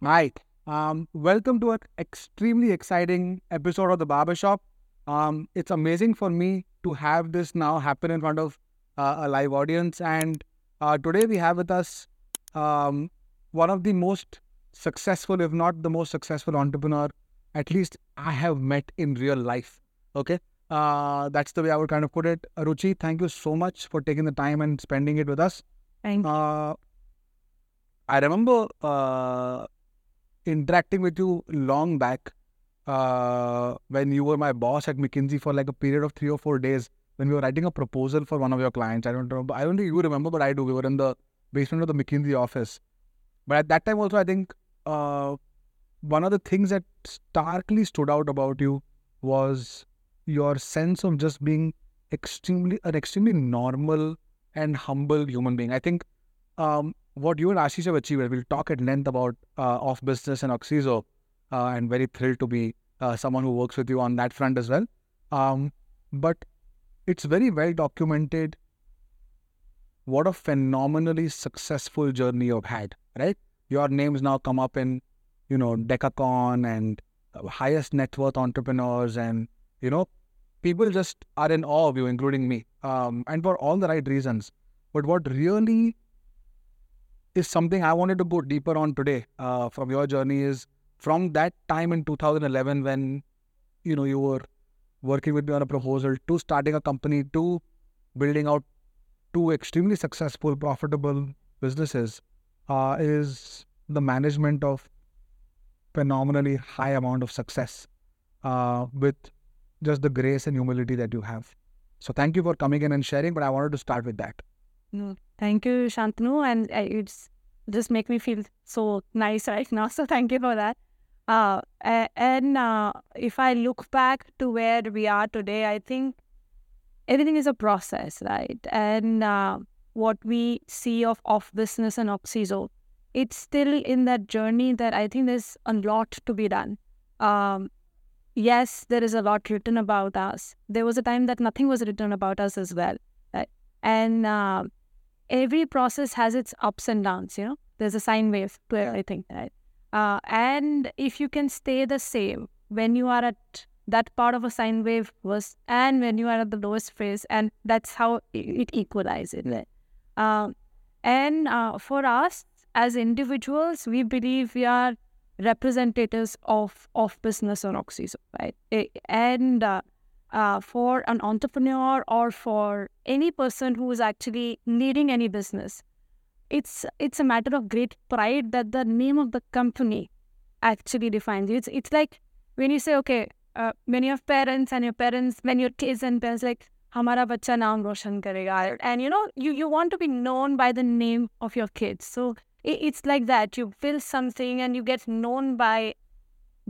Hi. Um, welcome to an extremely exciting episode of the Barbershop. Um, it's amazing for me to have this now happen in front of uh, a live audience. And uh, today we have with us um, one of the most successful, if not the most successful entrepreneur, at least I have met in real life. Okay. Uh, that's the way I would kind of put it. Ruchi, thank you so much for taking the time and spending it with us. Thank you. Uh, I remember uh, interacting with you long back uh, when you were my boss at McKinsey for like a period of three or four days when we were writing a proposal for one of your clients. I don't remember. I don't think you remember, but I do. We were in the basement of the McKinsey office. But at that time also, I think uh, one of the things that starkly stood out about you was your sense of just being extremely an extremely normal and humble human being. I think um, what you and Ashish have achieved, we'll talk at length about uh, OfBusiness and Oxyzo, uh, and very thrilled to be uh, someone who works with you on that front as well. Um, but it's very well documented what a phenomenally successful journey you've had, right? Your names now come up in, you know, Decacorn and highest net worth entrepreneurs, and you know, people just are in awe of you, including me, um, and for all the right reasons. But what really is something I wanted to go deeper on today uh, from your journey is from that time in 2011 when you know you were working with me on a proposal to starting a company to building out two extremely successful profitable businesses uh, is the management of phenomenally high amount of success uh, with just the grace and humility that you have. So thank you for coming in and sharing but i wanted to start with that No, thank you, Shantanu, and uh, it's just make me feel so nice right now. So thank you for that. Uh, and uh, if I look back to where we are today, I think everything is a process, right? And uh, what we see of OfBusiness and Oxyzo, it's still in that journey that I think there's a lot to be done. Um, yes, there is a lot written about us. There was a time that nothing was written about us as well. Right? And uh, every process has its ups and downs, you know, there's a sine wave to everything, right? Uh, and if you can stay the same when you are at that part of a sine wave was and when you are at the lowest phase, and that's how it, equalizes, right? Uh, and uh, for us as individuals, we believe we are representatives of OfBusiness on Oxyzo, right? And uh, uh, for an entrepreneur or for any person who is actually leading any business, it's it's a matter of great pride that the name of the company actually defines you. It's it's like when you say, okay, uh, when you have parents and your parents, when your kids and parents like, हमारा बच्चा नाम रोशन करेगा, and you know you you want to be known by the name of your kids. So it, it's like that. You build something and you get known by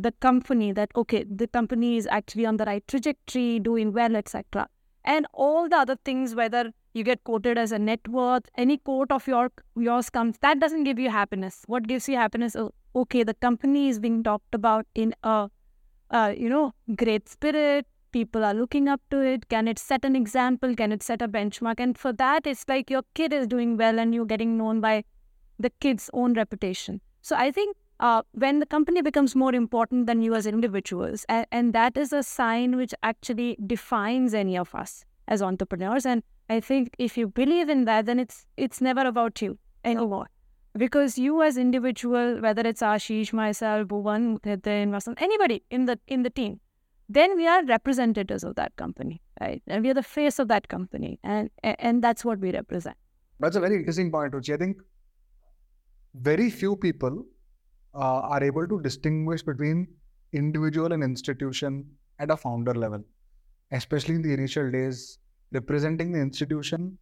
the company that okay the company is actually on the right trajectory doing well etc and all the other things whether you get quoted as a net worth any quote of your yours comes that doesn't give you happiness. What gives you happiness? Oh, okay the company is being talked about in a uh, you know great spirit. People are looking up to it. Can it set an example? Can it set a benchmark? And for that it's like your kid is doing well and you're getting known by the kid's own reputation. So i think uh, when the company becomes more important than you as individuals, and, and that is a sign which actually defines any of us as entrepreneurs. And I think if you believe in that, then it's it's never about you anymore, because you as individual, whether it's Ashish, myself, Bhuvan, Nitin, Vasant, anybody in the in the team, then we are representatives of that company, right? And we are the face of that company, and and that's what we represent. That's a very interesting point, Ruchi. I think very few people uh, are able to distinguish between individual and institution at a founder level, especially in the initial days. Representing the institution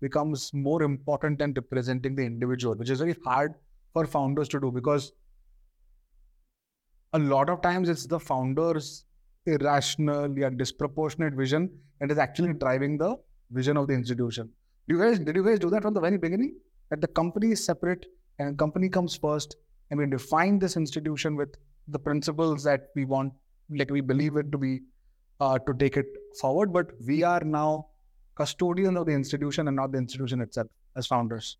becomes more important than representing the individual, which is very hard for founders to do because a lot of times it's the founder's irrational, yeah, disproportionate vision that is actually driving the vision of the institution. Do you guys did you guys do that from the very beginning? That the company is separate and company comes first, and we define this institution with the principles that we want, like we believe it to be, uh, to take it forward. But we are now custodians of the institution and not the institution itself as founders.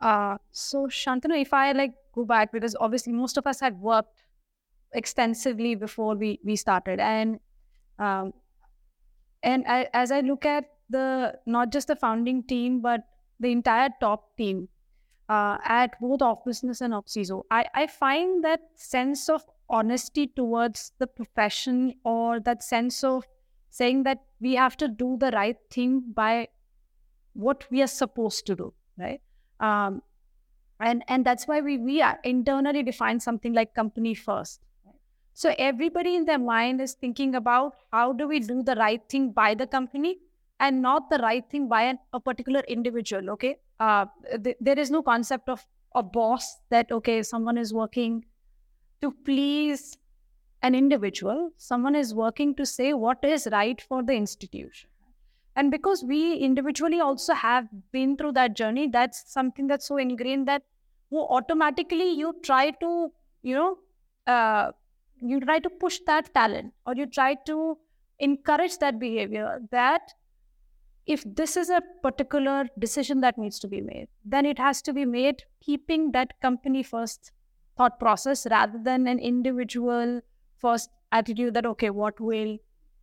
Uh, so Shantanu, if I like go back, because obviously most of us had worked extensively before we we started, and um, and I, as I look at the not just the founding team, but the entire top team uh, at both OfBusiness and Oxyzo, I, I find that sense of honesty towards the profession or that sense of saying that we have to do the right thing by what we are supposed to do, right? Um, and and that's why we we internally define something like company first. So everybody in their mind is thinking about how do we do the right thing by the company and not the right thing by an, a particular individual. Okay, uh, th- there is no concept of a boss that okay someone is working to please an individual. Someone is working to say what is right for the institution. And because we individually also have been through that journey, that's something that's so ingrained that well, automatically you try to, you know, uh, you try to push that talent or you try to encourage that behavior that if this is a particular decision that needs to be made, then it has to be made keeping that company first thought process rather than an individual first attitude that, okay, what will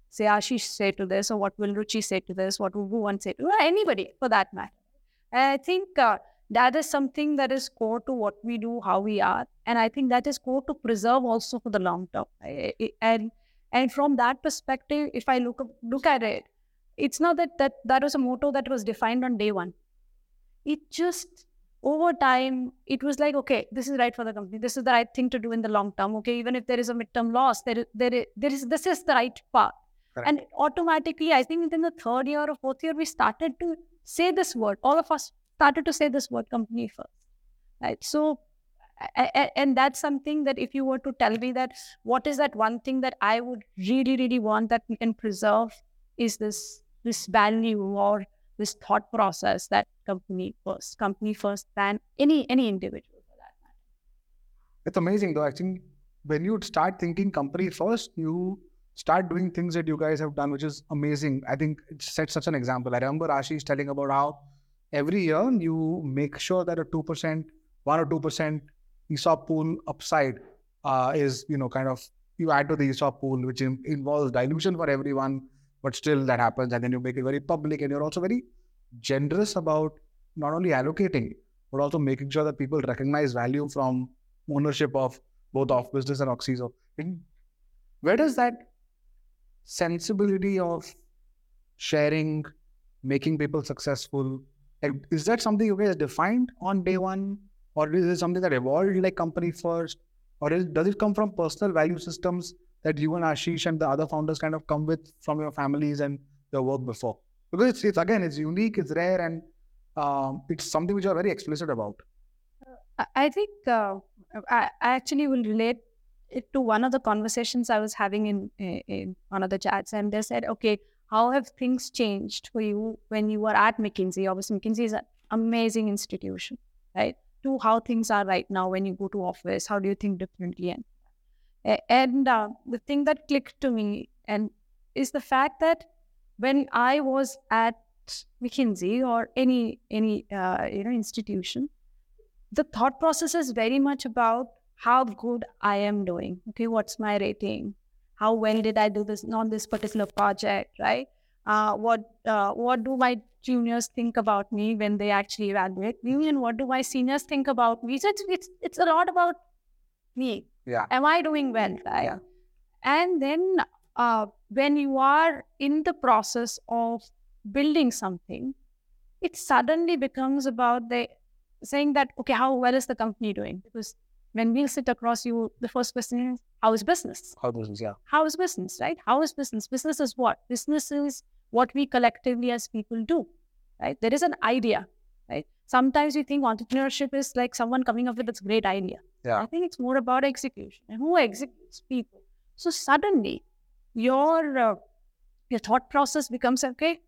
say Ashish say to this, or what will Ruchi say to this, what will Bhuvan say to or anybody for that matter. And I think uh, that is something that is core to what we do, how we are, and I think that is core to preserve also for the long term. And and from that perspective, if I look look at it, it's not that that that was a motto that was defined on day one. It just over time, it was like, okay, this is right for the company. This is the right thing to do in the long term. Okay, even if there is a midterm loss, there, there, there is this is the right path. Correct. And automatically, I think within the third year or fourth year, we started to say this word. All of us started to say this word, company first. Right. So, and that's something that if you were to tell me that what is that one thing that I would really, really want that we can preserve is this this value or this thought process that company first, company first than any any individual for that matter. It's amazing though. I think when you start thinking company first, you start doing things that you guys have done, which is amazing. I think it sets such an example. I remember Ashish telling about how every year you make sure that a two percent, one or two percent ESOP pool upside uh, is you know kind of you add to the ESOP pool, which involves dilution for everyone but still that happens and then you make it very public and you're also very generous about not only allocating but also making sure that people recognize value from ownership of both OfBusiness and Oxyzo where does that sensibility of sharing making people successful is that something you guys defined on day one? Or is it something that evolved like company first? Or is, does it come from personal value systems that you and Ashish and the other founders kind of come with from your families and your work before? Because it's, it's again, it's unique, it's rare, and um, it's something which you are very explicit about. I think uh, I, I actually will relate it to one of the conversations I was having in, in one of the chats, and they said, "Okay, how have things changed for you when you were at McKinsey? Obviously, McKinsey is an amazing institution, right? To how things are right now when you go to office, how do you think differently? And and uh, the thing that clicked to me and is the fact that when I was at McKinsey or any any uh, you know institution, the thought process is very much about how good I am doing. Okay, what's my rating? How well did I do this on this particular project? Right? Uh, what uh, what do my juniors think about me when they actually evaluate me, and what do my seniors think about me? So it's it's, it's a lot about me yeah. Am I doing well? Right? Yeah. And then uh, when you are in the process of building something, it suddenly becomes about the saying that, okay, how well is the company doing? Because when we sit across you, the first question is, how is business? How business, yeah. How is business, right? How is business? Business is what? Business is what we collectively as people do, right? There is an idea, right? Sometimes we think entrepreneurship is like someone coming up with this great idea. Yeah. I think it's more about execution and who executes people. So suddenly, your uh, your thought process becomes okay.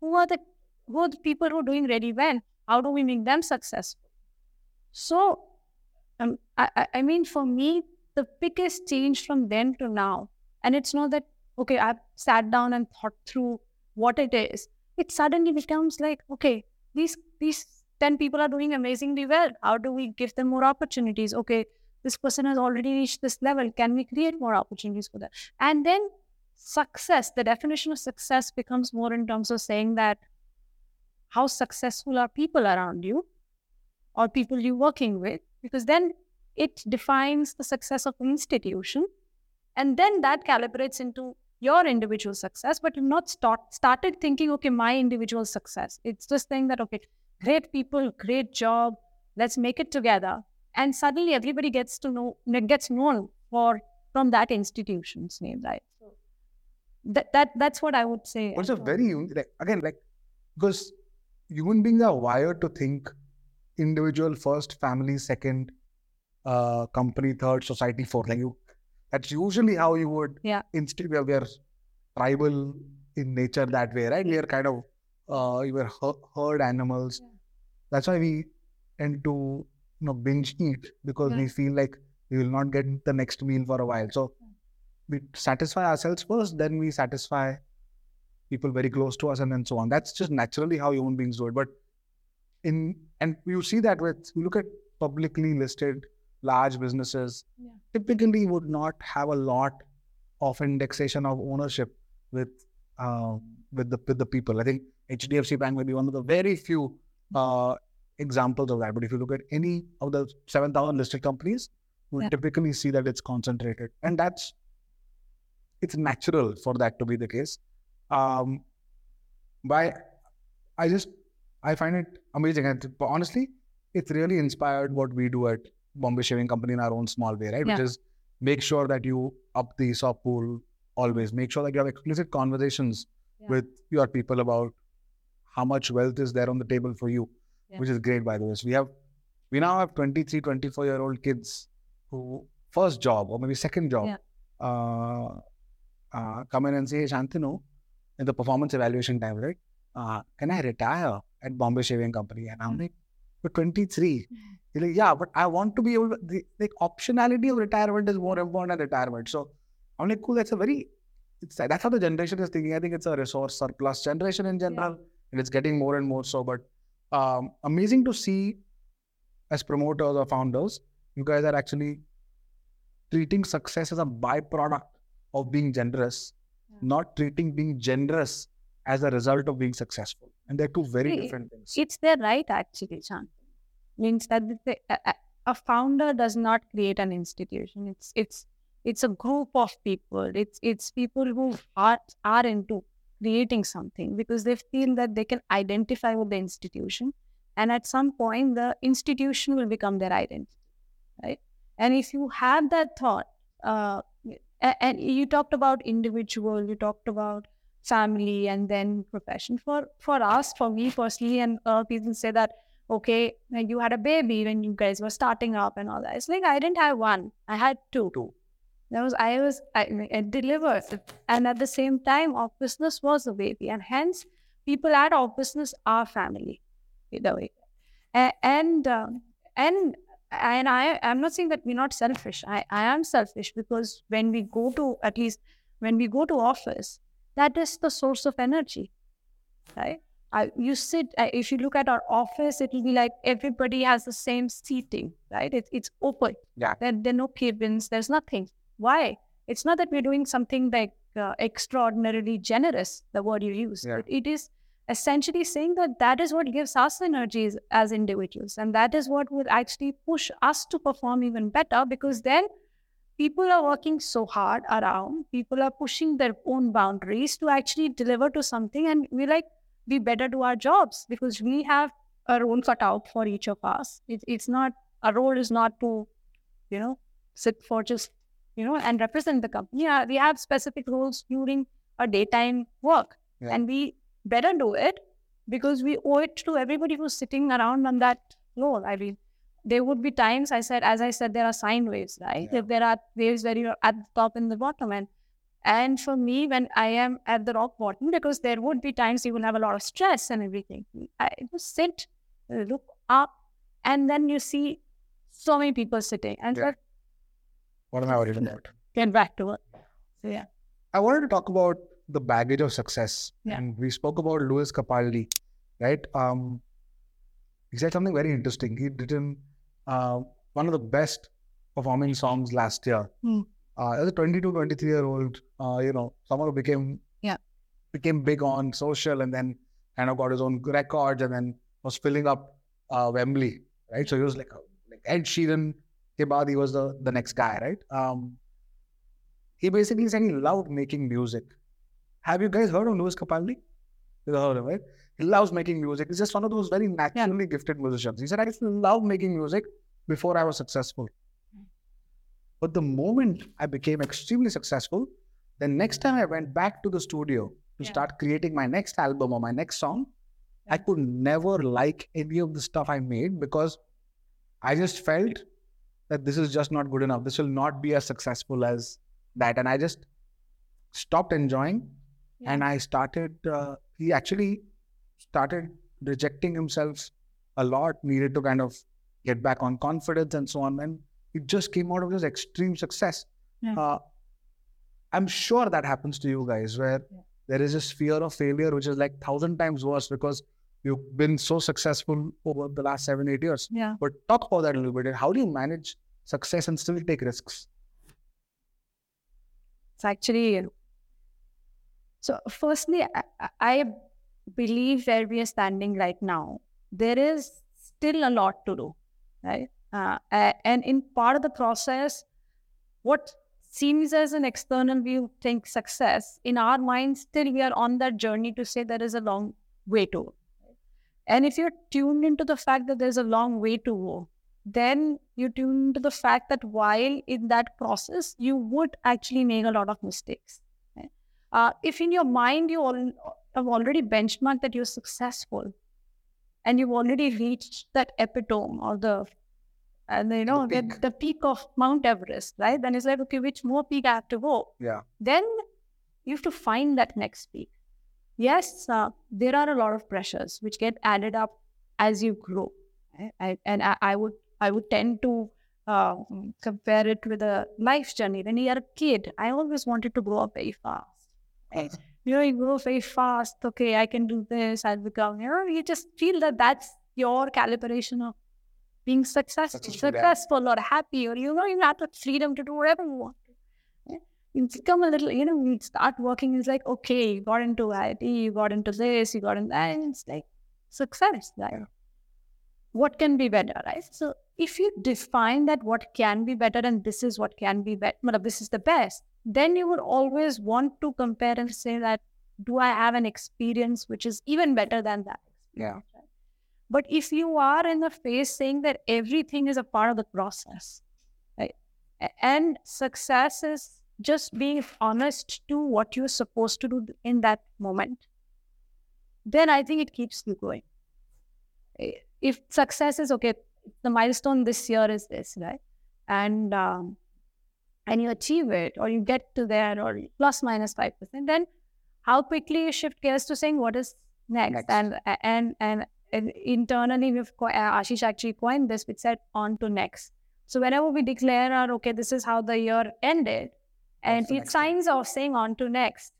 Who are the who are the people who are doing really well? How do we make them successful? So, um, I, I mean, for me, the biggest change from then to now, and it's not that okay, I've sat down and thought through what it is. It suddenly becomes like okay, these these 10 people are doing amazingly well. How do we give them more opportunities? Okay, this person has already reached this level. Can we create more opportunities for them? And then success, the definition of success becomes more in terms of saying that how successful are people around you or people you're working with, because then it defines the success of an institution. And then that calibrates into your individual success, but you've not start, started thinking, okay, my individual success. It's just saying that, okay, great people, great job, let's make it together. And suddenly everybody gets to know, gets known for from that institution's name, right? So that, that that's what I would say. What's a very like, again like because human beings are wired to think individual first, family second, uh, company third, society fourth. Like you, that's usually how you would. Yeah. Instead, we are, tribal in nature that way, right? We are kind of uh, we were herd animals. Yeah. That's why we tend to you know binge eat because Yeah. we feel like we will not get the next meal for a while. So we satisfy ourselves first, then we satisfy people very close to us, and then so on. That's just naturally how human beings do it. But in and you see that with you look at publicly listed large businesses, Yeah. typically would not have a lot of indexation of ownership with um, with the with the people. I think HDFC Bank may be one of the very few uh, examples of that. But if you look at any of the seven thousand listed companies, you Yeah. typically see that it's concentrated, and that's it's natural for that to be the case. Um, by I just I find it amazing, and honestly, it's really inspired what we do at Bombay Shaving Company in our own small way, right? Yeah. Which is make sure that you up the ESOP pool always. Make sure that you have explicit conversations Yeah. with your people about how much wealth is there on the table for you, Yeah. which is great, by the way. So we have, we now have 23, 24 year old kids who first job or maybe second job Yeah. uh, uh, come in and say, hey, Shantanu, in the performance evaluation time, right? Uh, can I retire at Bombay Shaving Company? And I'm Mm. like, you're 23. He's like, yeah, but I want to be able to, the like, optionality of retirement is more important than retirement. So I'm like, cool, that's a very, it's, that's how the generation is thinking. I think it's a resource surplus generation in general, and it's getting more and more so. But um, amazing to see as promoters or founders, you guys are actually treating success as a byproduct of being generous, Yeah. not treating being generous as a result of being successful. And they're two very different things. it's their right actually Chan. means that the, a, a- a founder does not create an institution it's it's it's a group of people it's it's people who are are into creating something because they feel that they can identify with the institution. And at some point the institution will become their identity right? And if you have that thought uh, and you talked about individual you talked about family and then profession. For for us for me personally and uh, people say that okay you had a baby when you guys were starting up and all that it's like i didn't have one i had two. Two. That was i was i, I delivered. And at the same time our business was a baby and hence people at our business are family either way A- and um, and and i i'm not saying that we're not selfish. I i am selfish because when we go to at least when we go to office that is the source of energy right? I, you sit uh, if you look at our office it will be like everybody has the same seating right? It, it's open. Yeah. there, there are no cabins there's nothing why? It's not that we're doing something like uh, extraordinarily generous the word you use Yeah. it, it is essentially saying that that is what gives us energies as individuals and that is what would actually push us to perform even better because then people are working so hard around people are pushing their own boundaries to actually deliver to something and we like we better do our jobs because we have our own cut out for each of us. It, it's not our role is not to you know sit for just you know and represent the company yeah, we have specific roles during our daytime work Yeah. and we better do it because we owe it to everybody who's sitting around on that role i mean there would be times I said, as I said, there are sine waves, right? Yeah. If there are waves where you're at the top and the bottom, and and for me, when I am at the rock bottom, because there would be times you will have a lot of stress and everything. I just sit, look up, and then you see so many people sitting, and Yeah. What am I worried about? get back to work. So yeah, I wanted to talk about the baggage of success. Yeah. And we spoke about Lewis Capaldi, right? Um, he said something very interesting. He'd written uh, one of the best performing songs last year. Hmm. Uh, as a 22, 23 year old, uh, you know, someone who became Yeah. became big on social and then kind of got his own records and then was filling up uh, Wembley, right? So he was like, like Ed Sheeran, he was the, the next guy, right? Um, he basically said he loved making music. Have you guys heard of Lewis Capaldi? You heard of it? He loves making music. He's just one of those very naturally gifted musicians. He said, I just love making music before I was successful. But the moment I became extremely successful, the next time I went back to the studio to Yeah. start creating my next album or my next song, I could never like any of the stuff I made because I just felt that this is just not good enough. This will not be as successful as that. And I just stopped enjoying and I started, uh, he actually started rejecting himself a lot, needed to kind of get back on confidence and so on. And it just came out of this extreme success. Yeah. Uh, I'm sure that happens to you guys where Yeah. there is this fear of failure, which is like thousand times worse because you've been so successful over the last seven, eight years. Yeah. But talk about that a little bit. How do you manage success and still take risks? It's actually so. Firstly, I, I- believe where we are standing right now, there is still a lot to do, right? Uh, and in part of the process, what seems as an external view think success in our minds, still we are on that journey to say there is a long way to. And if you're tuned into the fact that there's a long way to go, then you tune into the fact that while in that process, you would actually make a lot of mistakes. right? Uh, if in your mind you all, have already benchmarked that you're successful and you've already reached that epitome or the and you know the peak. the peak of Mount Everest, right? Then it's like, okay, which more peak I have to go? Yeah. then you have to find that next peak. Yes, uh, there are a lot of pressures which get added up as you grow, right? I, and I, I would I would tend to uh, compare it with a life journey. When you're a kid, I always wanted to grow up very fast. Right? You know, you grow very fast. Okay, I can do this. I'll become. You know, you just feel that that's your calibration of being successful, Successful, successful or happy, or you know, you have the freedom to do whatever you want you become a little, you know, you start working, it's like, okay, you got into IT, you got into this, you got into that, and it's like success, right? Yeah. What can be better, right? So if you define that what can be better and this is what can be better, this is the best, then you would always want to compare and say that, do I have an experience which is even better than that? Yeah. right? But if you are in the phase saying that everything is a part of the process, right? And success is just being honest to what you're supposed to do in that moment, then I think it keeps you going. If success is okay, the milestone this year is this, right? And um, and you achieve it, or you get to there, or plus minus five percent, then how quickly you shift gears to saying what is next, Next. and and and and internally we've uh, Ashish actually coined this, which said on to next. So whenever we declare our okay, this is how the year ended, and it signs off saying on to next.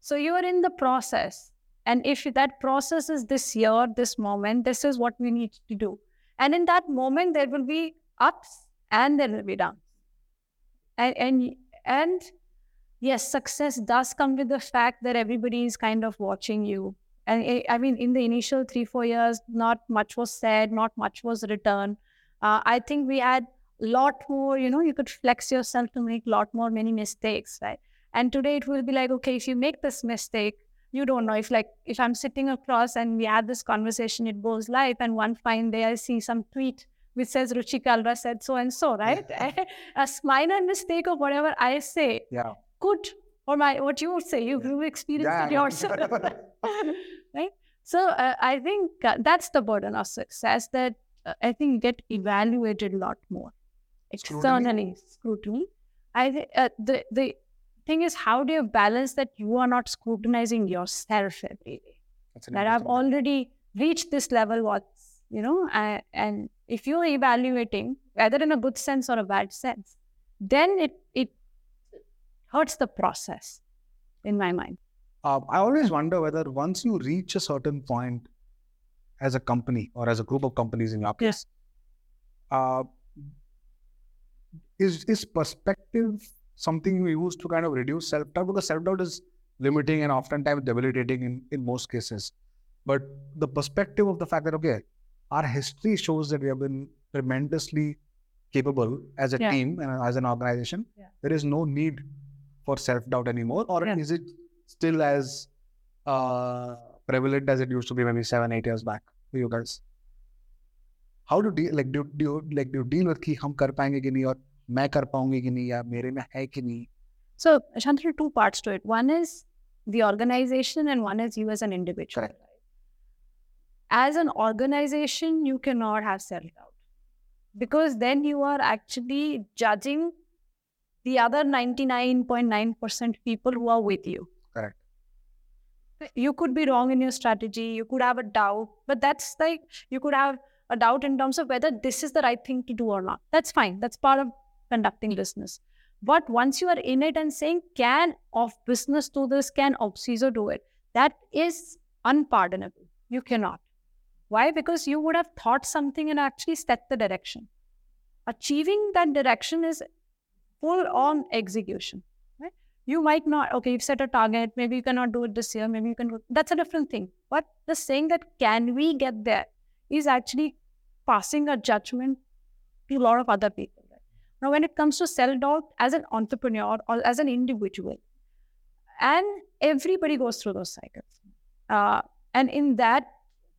So you are in the process, and if that process is this year, this moment, this is what we need to do. And in that moment, there will be ups and there will be downs. And and and yes, success does come with the fact that everybody is kind of watching you. And I- I mean, in the initial three, four years, not much was said, not much was written. Uh, I think we had lot more, you know, you could flex yourself to make a lot more, many mistakes, right? And today it will be like, okay, if you make this mistake, you don't know if like if I'm sitting across and we had this conversation, it goes live, and one fine day I see some tweet which says Ruchi Kalra said so and so, right? A minor mistake of whatever I say Yeah. could, or my what you would say, you you experienced Yeah, it yourself, right? So uh, I think uh, that's the burden of success that uh, I think get evaluated a lot more? Externally scrutiny. I think uh, the the thing is how do you balance that you are not scrutinizing yourself every day that I've already reached this level. What's you know, I, and if you're evaluating whether in a good sense or a bad sense, then it it hurts the process, in my mind. Um, I always wonder whether once you reach a certain point, as a company or as a group of companies in your Yeah. case, uh, is is perspective something we use to kind of reduce self doubt because self doubt is limiting and oftentimes debilitating in, in most cases. But the perspective of the fact that, okay, our history shows that we have been tremendously capable as a yeah. team and as an organization. Yeah. There is no need for self doubt anymore, or yeah. is it still as uh, prevalent as it used to be maybe seven, eight years back for you guys? How do you deal like do, do you like do you deal with ki hum kar payenge ki nahi or मैं कर पाऊंगी कि नहीं या मेरे में है कि नहीं So, Shantanu, two parts to it. One is the organization, and one is you as an individual. Correct. As an organization, you cannot have self doubt because then you are actually judging the other 99.9% people who are with you. Correct. You could be wrong in your strategy, you could have a doubt, but that's like you could have a doubt in terms of whether this is the right thing to do or not. That's fine. That's part of conducting business. But once you are in it and saying, can of business do this, can Oxyzo do it, that is unpardonable. You cannot. Why? Because you would have thought something and actually set the direction. Achieving that direction is full on execution. Right? You might not, okay, you've set a target, maybe you cannot do it this year, maybe you can do that's a different thing. But the saying that can we get there is actually passing a judgment to a lot of other people. Now, when it comes to self doubt as an entrepreneur or as an individual, and everybody goes through those cycles. Uh, and in that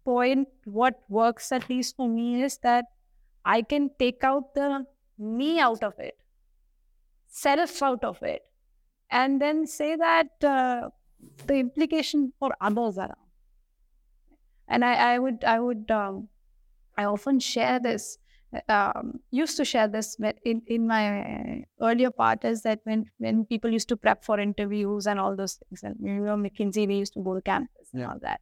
point, what works at least for me is that I can take out the me out of it, self out of it, and then say that uh, the implication for others around. And I, I would, I would, um, I often share this. Um, used to share this in in my earlier part is that when when people used to prep for interviews and all those things, and you know McKinsey, we used to go to campus and all that,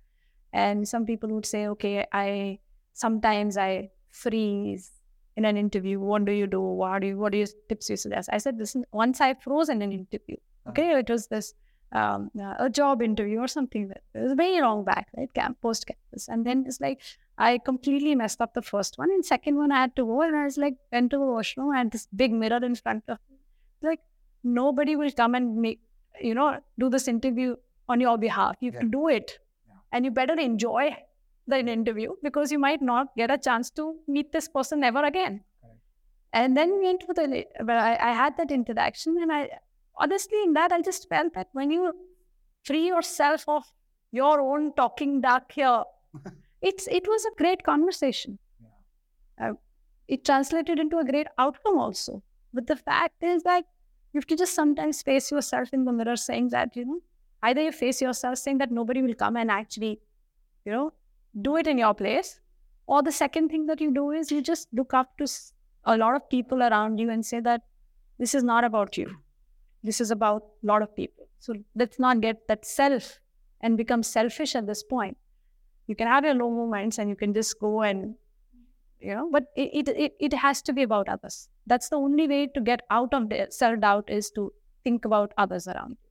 and some people would say, okay, I sometimes I freeze in an interview. What do you do? What do you, what do you tips you suggest? I said, listen, once I froze in an interview. Okay, it was this um, uh, a job interview or something that it was very long back, right? Camp post campus, and then it's like I completely messed up the first one, and second one I had to go, and I was like went to the washroom, and this big mirror in front of me. Like nobody will come and make you know do this interview on your behalf. You Yeah. do it, Yeah. and you better enjoy the interview because you might not get a chance to meet this person ever again. Correct. And then we went to the, but I, I had that interaction, and I honestly, in that, I just felt that when you free yourself of your own talking duck here, it's it was a great conversation. Uh, it translated into a great outcome also. But the fact is that you have to just sometimes face yourself in the mirror, saying that you know either you face yourself saying that nobody will come and actually, you know, do it in your place, or the second thing that you do is you just look up to a lot of people around you and say that this is not about you. This is about a lot of people. So let's not get that self and become selfish at this point. You can have your low moments and you can just go and, you know, but it, it, it, has to be about others. That's the only way to get out of the self doubt is to think about others around you.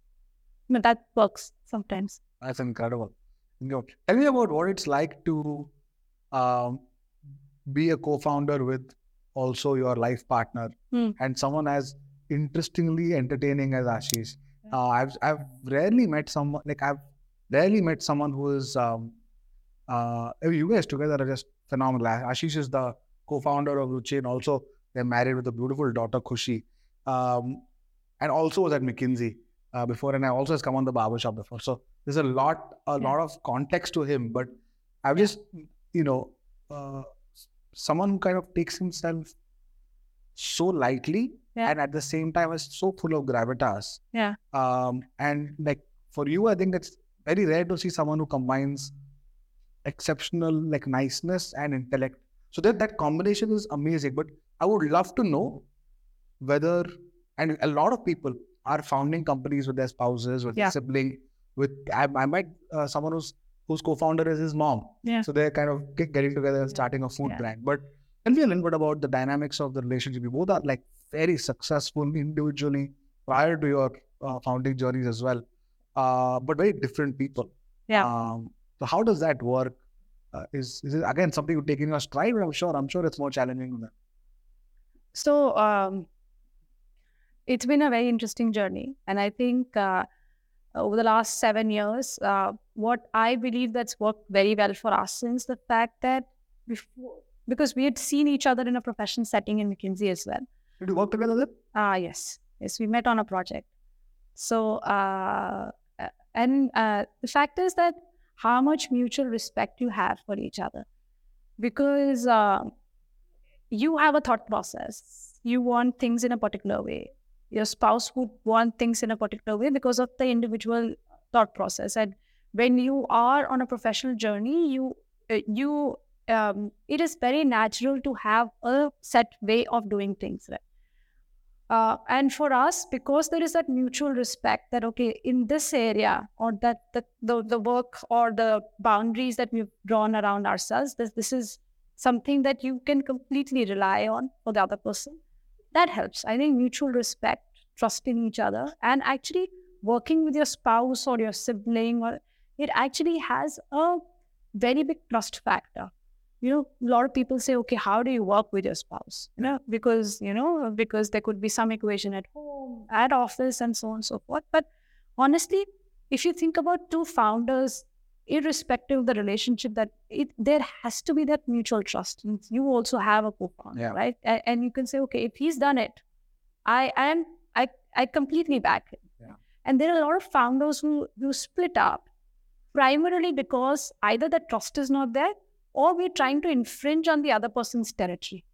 But that works sometimes. That's incredible. You know, Tell me about what it's like to um, be a co-founder with also your life partner Hmm. and someone as interestingly entertaining as Ashish. Uh, I've I've rarely met someone like I've rarely met someone who is um, uh, you guys together are just phenomenal. Ashish is the co-founder of Ruchi and also they're married with a beautiful daughter Khushi, um, and also was at McKinsey uh, before, and I also has come on the barbershop before. So there's a lot a Yeah. lot of context to him, but I've just you know uh, someone who kind of takes himself so lightly Yeah. and at the same time is so full of gravitas. Yeah. Um, and like for you, I think it's very rare to see someone who combines exceptional like niceness and intellect. So that that combination is amazing. But I would love to know whether and a lot of people are founding companies with their spouses, with Yeah. their sibling, with I, I might uh, someone who's whose co-founder is his mom. Yeah. So they're kind of getting together and starting a food Yeah. brand. But tell me a little bit about the dynamics of the relationship. You both are like very successful individually prior to your uh, founding journeys as well, uh, but very different people. Yeah. Um, so how does that work? Uh, is is it again something you take in your stride? I'm sure. I'm sure it's more challenging than that. So um, it's been a very interesting journey, and I think uh, over the last seven years, uh, what I believe that's worked very well for us is the fact that before, because we had seen each other in a professional setting in McKinsey as well. Did you work together then? Ah, yes, yes, we met on a project. So, uh, uh and uh, the fact is that how much mutual respect you have for each other, because uh, you have a thought process. You want things in a particular way. Your spouse would want things in a particular way because of the individual thought process. And when you are on a professional journey, you uh, you um, it is very natural to have a set way of doing things. Right? Uh, and for us, because there is that mutual respect that okay, in this area or that the, the the work or the boundaries that we've drawn around ourselves, this this is something that you can completely rely on for the other person. That helps. I think mutual respect, trust in each other, and actually working with your spouse or your sibling, or it actually has a very big trust factor. You know, a lot of people say, okay, how do you work with your spouse? You know, because, you know, because there could be some equation at home, at office, and so on and so forth. But honestly, if you think about two founders irrespective of the relationship that it there has to be that mutual trust and you also have a co-founder Yeah. right and, and you can say okay if he's done it i am i i completely back him Yeah. and there are a lot of founders who who split up primarily because either the trust is not there or we're trying to infringe on the other person's territory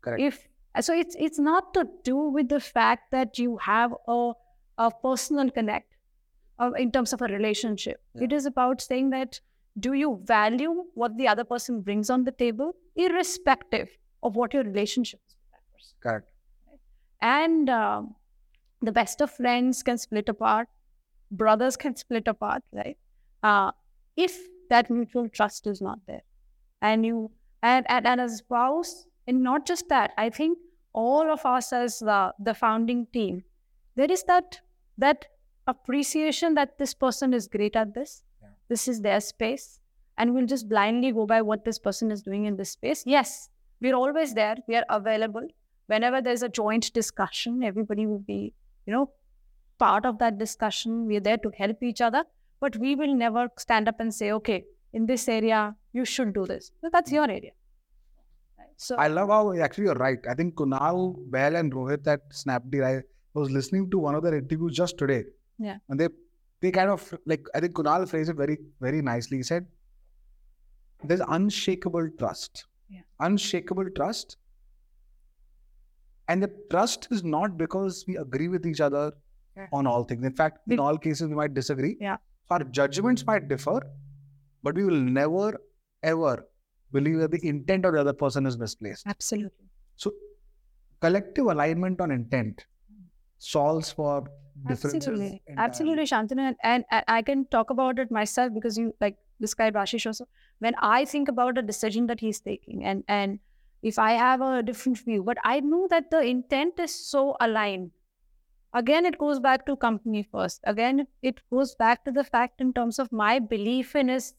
Correct. if so it's it's not to do with the fact that you have a a personal connect uh, in terms of a relationship. Yeah. It is about saying that do you value what the other person brings on the table, irrespective of what your relationship is with that person. Correct. And um, the best of friends can split apart, brothers can split apart, right? Uh, if that mutual trust is not there, and you and and, and as a spouse, and not just that, I think all of us as the the founding team, there is that that appreciation that this person is great at this. Yeah. This is their space, and we'll just blindly go by what this person is doing in this space. Yes, we're always there. We are available whenever there's a joint discussion. Everybody will be, you know, part of that discussion. We're there to help each other, but we will never stand up and say, "Okay, in this area, you should do this." No, that's your area. Right? So I love how actually you're right. I think Kunal, Bahl, and Rohit at Snapdeal. I was listening to one of their interviews just today. Yeah. And they they kind of like I think Kunal phrased it very very nicely. He said, "There's unshakable trust. Yeah. Unshakable trust." And the trust is not because we agree with each other Yeah. on all things. In fact, in all cases, we might disagree. Yeah. Our judgments might differ, but we will never, ever believe that the intent of the other person is misplaced. absolutely. So, collective alignment on intent solves for differences. Absolutely, absolutely, Shantanu, and, and, I can talk about it myself because you like described Ashish also. When I think about a decision that he's taking, and and if I have a different view, but I know that the intent is so aligned. Again, it goes back to company first. Again, it goes back to the fact in terms of my belief in his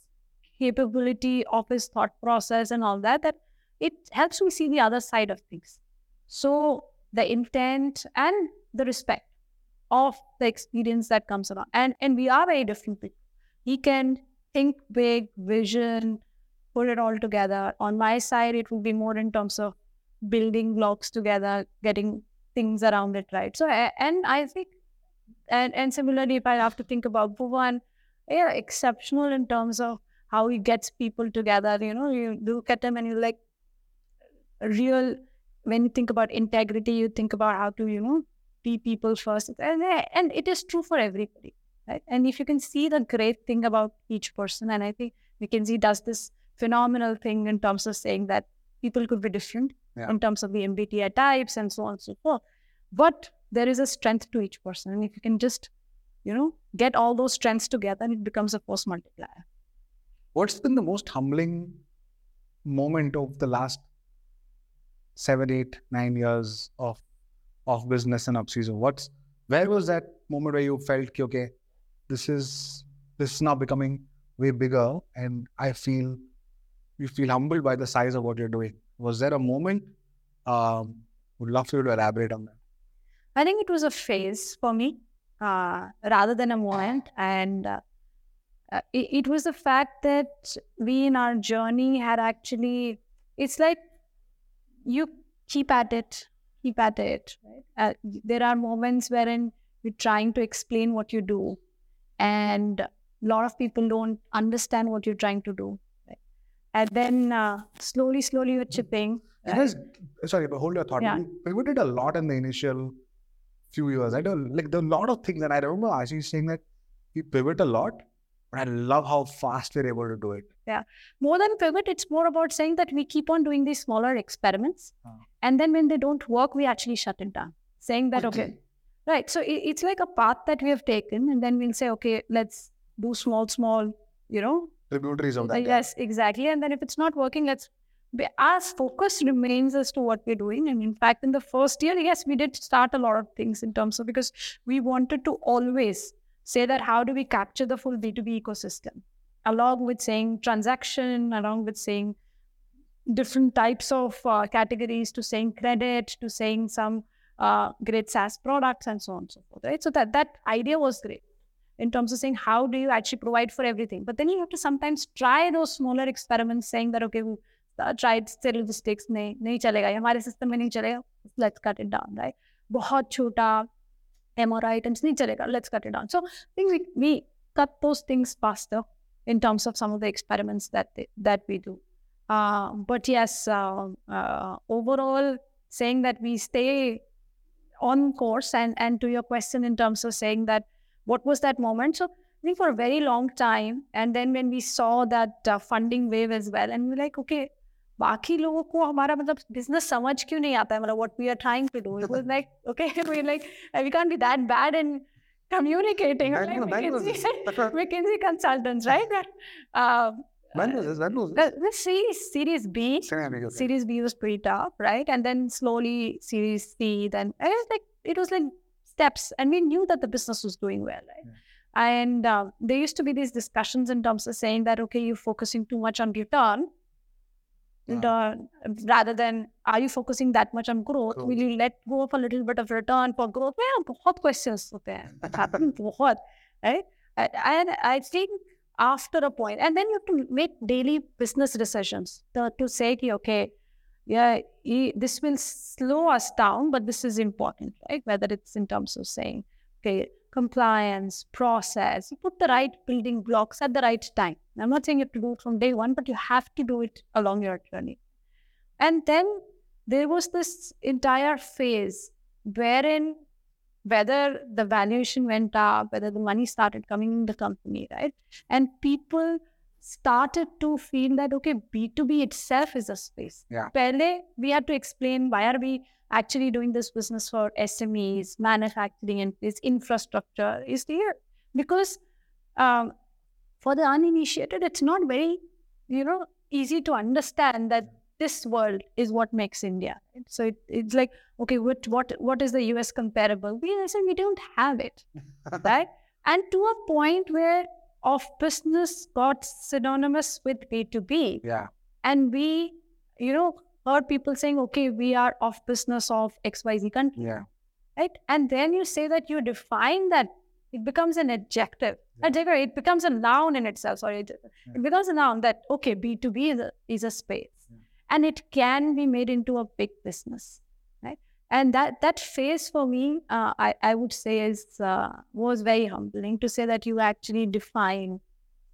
capability of his thought process and all that. That it helps me see the other side of things. So the intent and the respect of the experience that comes around. And and we are very different people. He can think big, vision, put it all together. On my side, it will be more in terms of building blocks together, getting things around it right. So and I think and and similarly, if I have to think about Bhuvan, yeah, exceptional in terms of how he gets people together. You know, you look at him and you're like real when you think about integrity, you think about how to, you know, be people first. And, and it is true for everybody. Right? And if you can see the great thing about each person, and I think McKinsey does this phenomenal thing in terms of saying that people could be different Yeah. in terms of the MBTI types and so on and so forth. But there is a strength to each person. And if you can just, you know, get all those strengths together, it becomes a force multiplier. What's been the most humbling moment of the last seven, eight, nine years of OfBusiness and Oxyzo? What's where was that moment where you felt okay, this is this is now becoming way bigger, and I feel you feel humbled by the size of what you're doing. Was there a moment? Um, would love for you to elaborate on that. I think it was a phase for me uh, rather than a moment. And uh, uh, it, it, was the fact that we in our journey had actually, it's like you keep at it, keep at it. Right? Uh, there are moments wherein you're trying to explain what you do, and a lot of people don't understand what you're trying to do. Right? And then uh, slowly, slowly, you're chipping. Right? sorry, but hold your thought. Yeah. You pivoted a lot in the initial few years. I don't like there are a lot of things, and I remember actually saying that we pivot a lot, but I love how fast we're able to do it. Yeah, more than pivot, it's more about saying that we keep on doing these smaller experiments, uh. and then when they don't work, we actually shut it down, saying that okay, okay right. So it, it's like a path that we have taken, and then we'll say okay, let's do small, small, you know, tributaries of uh, that. Yes, exactly. And then if it's not working, let's our focus remains as to what we're doing. And in fact, in the first year, yes, we did start a lot of things in terms of because we wanted to always say that how do we capture the full B2B ecosystem, along with saying transaction, along with saying different types of uh, categories, to saying credit, to saying some uh, great SaaS products, and so on and so forth. Right. So that that idea was great in terms of saying how do you actually provide for everything. But then you have to sometimes try those smaller experiments, saying that okay tried statistics नहीं नहीं चलेगा हमारे system में नहीं चलेगा let's cut it down right बहुत छोटा MRI items Let's cut it down. So I think we, we cut those things faster in terms of some of the experiments that they, that we do. Uh, but yes, uh, uh, overall, saying that we stay on course and and to your question in terms of saying that what was that moment? So I think for a very long time, and then when we saw that uh, funding wave as well, and we we're like, okay, बाकी लोगों को हमारा मतलब business समझ क्यों नहीं आता है मतलब what we are trying to do it was like okay we like we can't be that bad in communicating like McKinsey, McKinsey consultants right uh, when was this? When was this? The, the series, series B, series B was pretty tough, right? And then slowly series C, then it was like it was like steps, and we knew that the business was doing well, right? Yeah. And uh, there used to be these discussions in terms of saying that okay, you're focusing too much on return, uh, rather than are you focusing that much on growth cool. will you let go of a little bit of return for growth yeah बहुत questions होते हैं happen बहुत right and I think after a point and then you have to make daily business decisions to, to say okay yeah this will slow us down but this is important right whether it's in terms of saying okay compliance, process. You put the right building blocks at the right time. I'm not saying you have to do it from day one, but you have to do it along your journey. And then there was this entire phase wherein whether the valuation went up, whether the money started coming in the company, right? And people started to feel that okay, B2B itself is a space. Yeah. Pehle, we had to explain why are we actually doing this business for SMEs, manufacturing, and this infrastructure is there because um, for the uninitiated, it's not very, you know, easy to understand that this world is what makes India. So it, it's like, okay, what what what is the US comparable? We said we don't have it, right? And to a point where of business got synonymous with B2B. Yeah. And we, you know, heard people saying, okay, we are OfBusiness of XYZ country. Yeah. Right. And then you say that you define that it becomes an adjective. Yeah. Adjective, it becomes a noun in itself. Sorry. It, yeah. it becomes a noun that, okay, B2B is a, is a space. Yeah. And it can be made into a big business. And that that phase for me, uh, I, I would say is uh, was very humbling to say that you actually define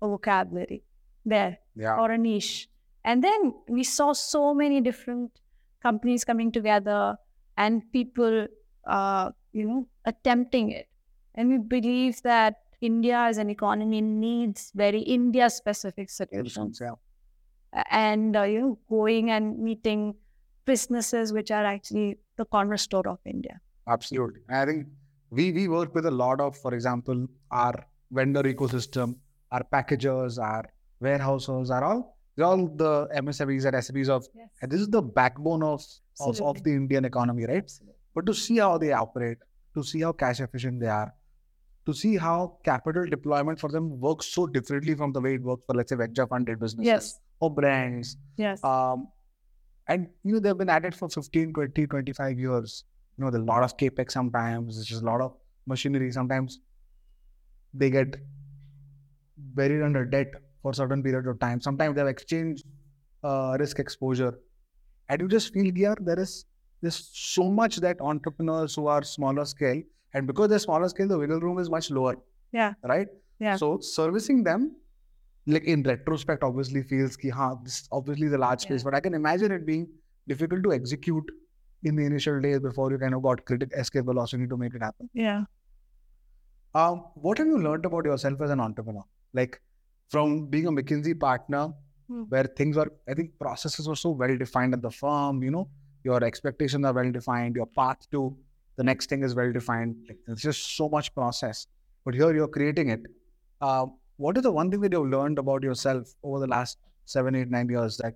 a vocabulary there or a niche and then we saw so many different companies coming together and people, uh, you know, attempting it. And we believe that India as an economy needs very India specific solutions. Yeah. And, uh, you know, going and meeting businesses which are actually the cornerstone of India. Absolutely. I think we, we work with a lot of, for example, our vendor ecosystem, our packagers, our warehouses are all they're all the MSMEs and SMEs of, yes. and this is the backbone of, of, of the Indian economy, right? Absolutely. But to see how they operate, to see how cash efficient they are, to see how capital deployment for them works so differently from the way it works for, let's say, venture funded businesses yes. for brands. Yes. Um, and you know they've been at it for 15, 20, 25 years. You know, there's a lot of capex sometimes. There's just a lot of machinery. Sometimes they get buried under debt for certain period of time. Sometimes they've exchanged uh, risk exposure, and you just feel here there is there's so much that entrepreneurs who are smaller scale, and because they're smaller scale, the wiggle room is much lower. Yeah. Right. Yeah. So servicing them, like in retrospect, obviously feels ki ha, this obviously is a large space, Yeah. but I can imagine it being difficult to execute in the initial days before you kind of got critic escape velocity to make it happen. yeah. Um, what have you learned about yourself as an entrepreneur? Like from being a McKinsey partner, Hmm. where things were, I think processes were so well defined at the firm, you know, your expectations are well defined, your path to the next thing is well defined. Like, there's just so much process. But here you're creating it. Uh, what is the one thing that you've learned about yourself over the last seven, eight, nine years that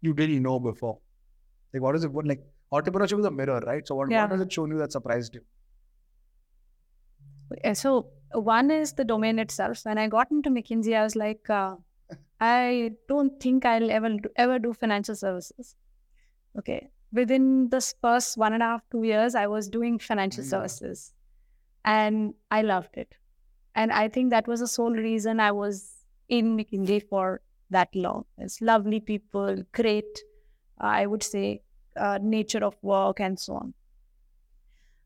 you didn't know before? Like, what is it? What, like, entrepreneurship is a mirror, right? So, what, Yeah. what has it shown you that surprised you? So one is the domain itself. When I got into McKinsey, I was like, uh, I don't think I'll ever ever do financial services. Okay. Within this first one and a half, two years, I was doing financial Yeah. services, and I loved it. And I think that was the sole reason I was in McKinsey for that long. It's lovely people, great, I would say, uh, nature of work, and so on.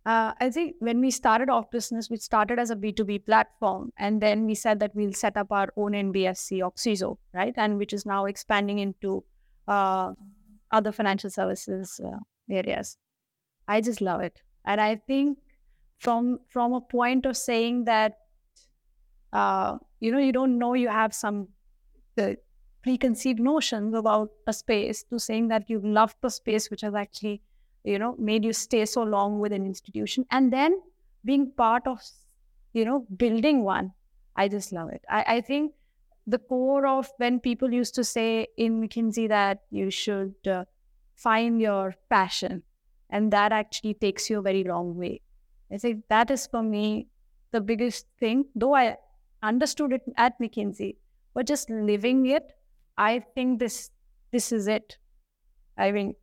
Uh, I think when we started OfBusiness, we started as a B2B platform. And then we said that we'll set up our own NBFC, Oxyzo, right? And which is now expanding into uh, other financial services uh, areas. I just love it. And I think from from a point of saying that, uh, you know, you don't know you have some preconceived notions about a space to saying that you love the space, which has actually you know made you stay so long with an institution and then being part of you know building one. I just love it. I, I think the core of when people used to say in mckinsey that you should uh, find your passion and that actually takes you a very long way. I think that is for me the biggest thing though i understood it at mckinsey but just living it i think this this is it i mean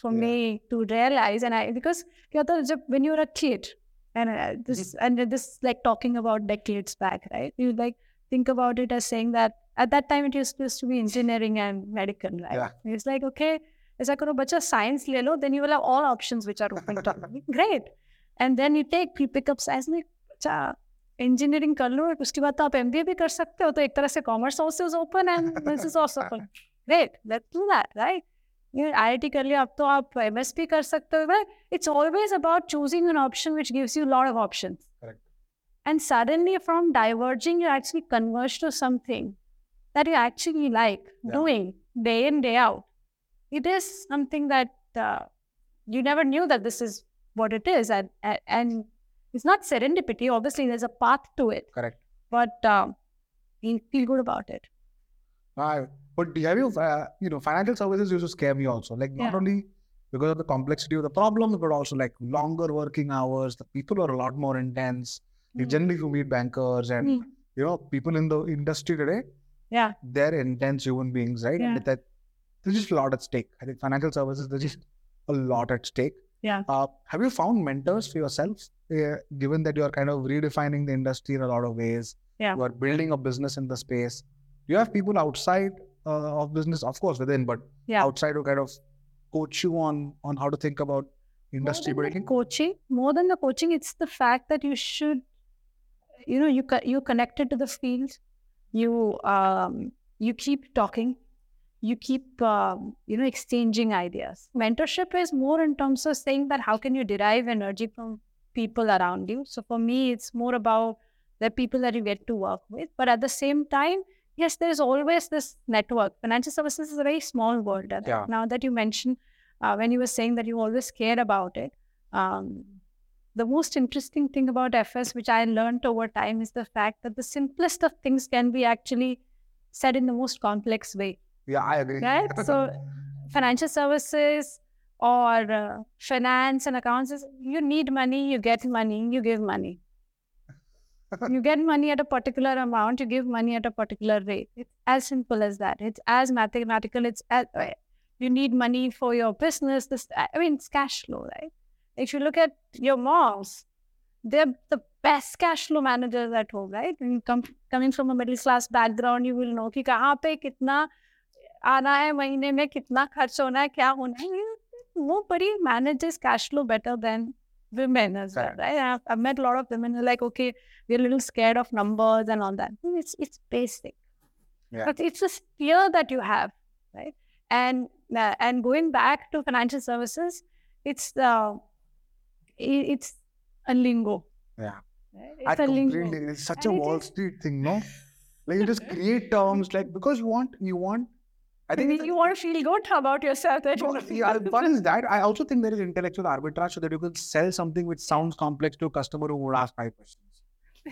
for Yeah. me to realize and i because you know, the- when you're a kid and uh, this and this like talking about decades back right you like think about it as saying that at that time it was supposed to be engineering and medical right Yeah. it's like okay ऐसा करो बच्चा science ले लो then you will have all options which are open to you. great and then you take you pick up science में अच्छा engineering कर लो उसके बाद तो आप MBA भी कर सकते हो तो एक तरह से commerce also is open and this is also open great let's do that right you I I T कर लिया अब तो आप एम एस पी कर सकते हो it's always about choosing an option which gives you lot of option Correct. and suddenly from diverging you actually converge to something that you actually like Yeah. doing day in day out it is something that uh, you never knew that this is what it is and, and and it's not serendipity obviously there's a path to it Correct. but um, you feel good about it Uh, but do- have you, uh, you know, financial services used to scare me also. Like not Yeah. only because of the complexity of the problems, but also like longer working hours. The people are a lot more intense. Mm. generally you meet bankers and Mm. you know people in the industry today. yeah They're intense human beings, right? Yeah. And that there's just a lot at stake. I think financial services there's just a lot at stake. Yeah. Uh, have you found mentors for yourself? Uh, given that you are kind of redefining the industry in a lot of ways. Yeah. You are building a business in the space. Do you have people outside uh, OfBusiness, of course, within, but yeah outside who kind of coach you on on how to think about industry more than building? the coaching more than the coaching it's the fact that you should you know you you connected to the field you um you keep talking you keep um, you know exchanging ideas. Mentorship is more in terms of saying that how can you derive energy from people around you. So for me it's more about the people that you get to work with. But at the same time yes there's always this network. Financial services is a very small world Yeah. now that you mentioned uh, when you were saying that you always care about it um, the most interesting thing about fs which i learned over time is the fact that the simplest of things can be actually said in the most complex way yeah, I agree. Right? so, financial services or uh, finance and accounts is you need money, you get money, you give money. you get money at a particular amount, you give money at a particular rate. It's as simple as that. It's as mathematical. It's as, uh, you need money for your business. This, I mean, it's cash flow, right? If you look at your moms, they're the best cash flow managers at home, right? And come coming from a middle class background, you will know ki kahan pe kitna आना है महीने में कितना खर्च होना है क्या होना है nobody manages cash flow better than women as well, Correct. right? I've, I've met a lot of women who are like, okay, we're a little scared of numbers and all that. It's it's basic, Yeah. but it's a fear that you have, right? And uh, and going back to financial services, it's uh, i- it's a lingo. Yeah. right? I It's a lingo. completely. It's such And a it Wall is- Street thing, no? Like you just create terms like because you want you want. I think it's you want to feel good about yourself. That No, you yeah, one is that. I also think there is intellectual arbitrage so that you can sell something which sounds complex to a customer who would ask five questions.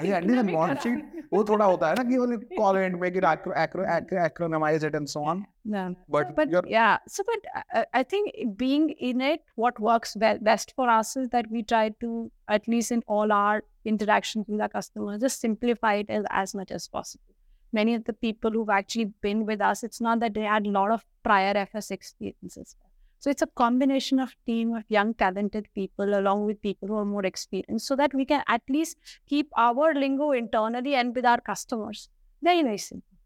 अरे at least in one sheet, वो थोड़ा होता है ना कि वो call it, make it acro, acro, acro, acronymize it and so on. No. But, but you're, yeah so but uh, i think being in it what works be- best for us is that we try to at least in all our interactions with our customers just simplify it as, as much as possible many of the people who've actually been with us it's not that they had a lot of prior fs experiences. So it's a combination of team of young talented people along with people who are more experienced so that we can at least keep our lingo internally and with our customers. Very very simple.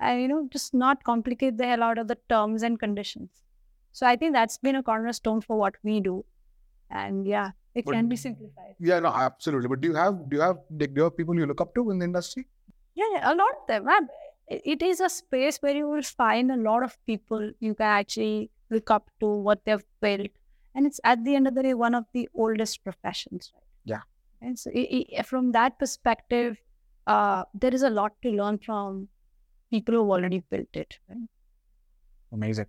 And you know just not complicate the hell out of the terms and conditions. So i think that's been a cornerstone for what we do. And yeah it But- can be simplified. Yeah, no, absolutely. But do you have do you have do you have people you look up to in the industry? Yeah, a lot of them I- it it is a space where you will find a lot of people you can actually look up to what they've built and it's at the end of the day one of the oldest professions right Yeah. and so i i from that perspective uh, there is a lot to learn from people who've already built it right? Amazing.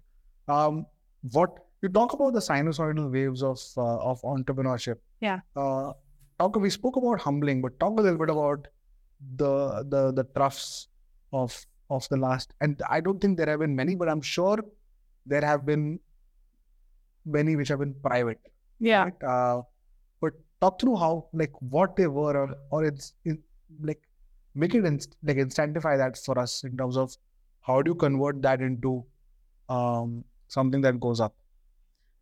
Um, what you talk about the sinusoidal waves of uh, of entrepreneurship. Yeah. Uh, talk. We spoke about humbling, but talk a little bit about the the the troughs of of the last. And I don't think there have been many, but I'm sure there have been many which have been private. yeah Right? Uh, but talk through how like what they were, or, or it's in, like make it inst- like instantify that for us in terms of how do you convert that into um, something that goes up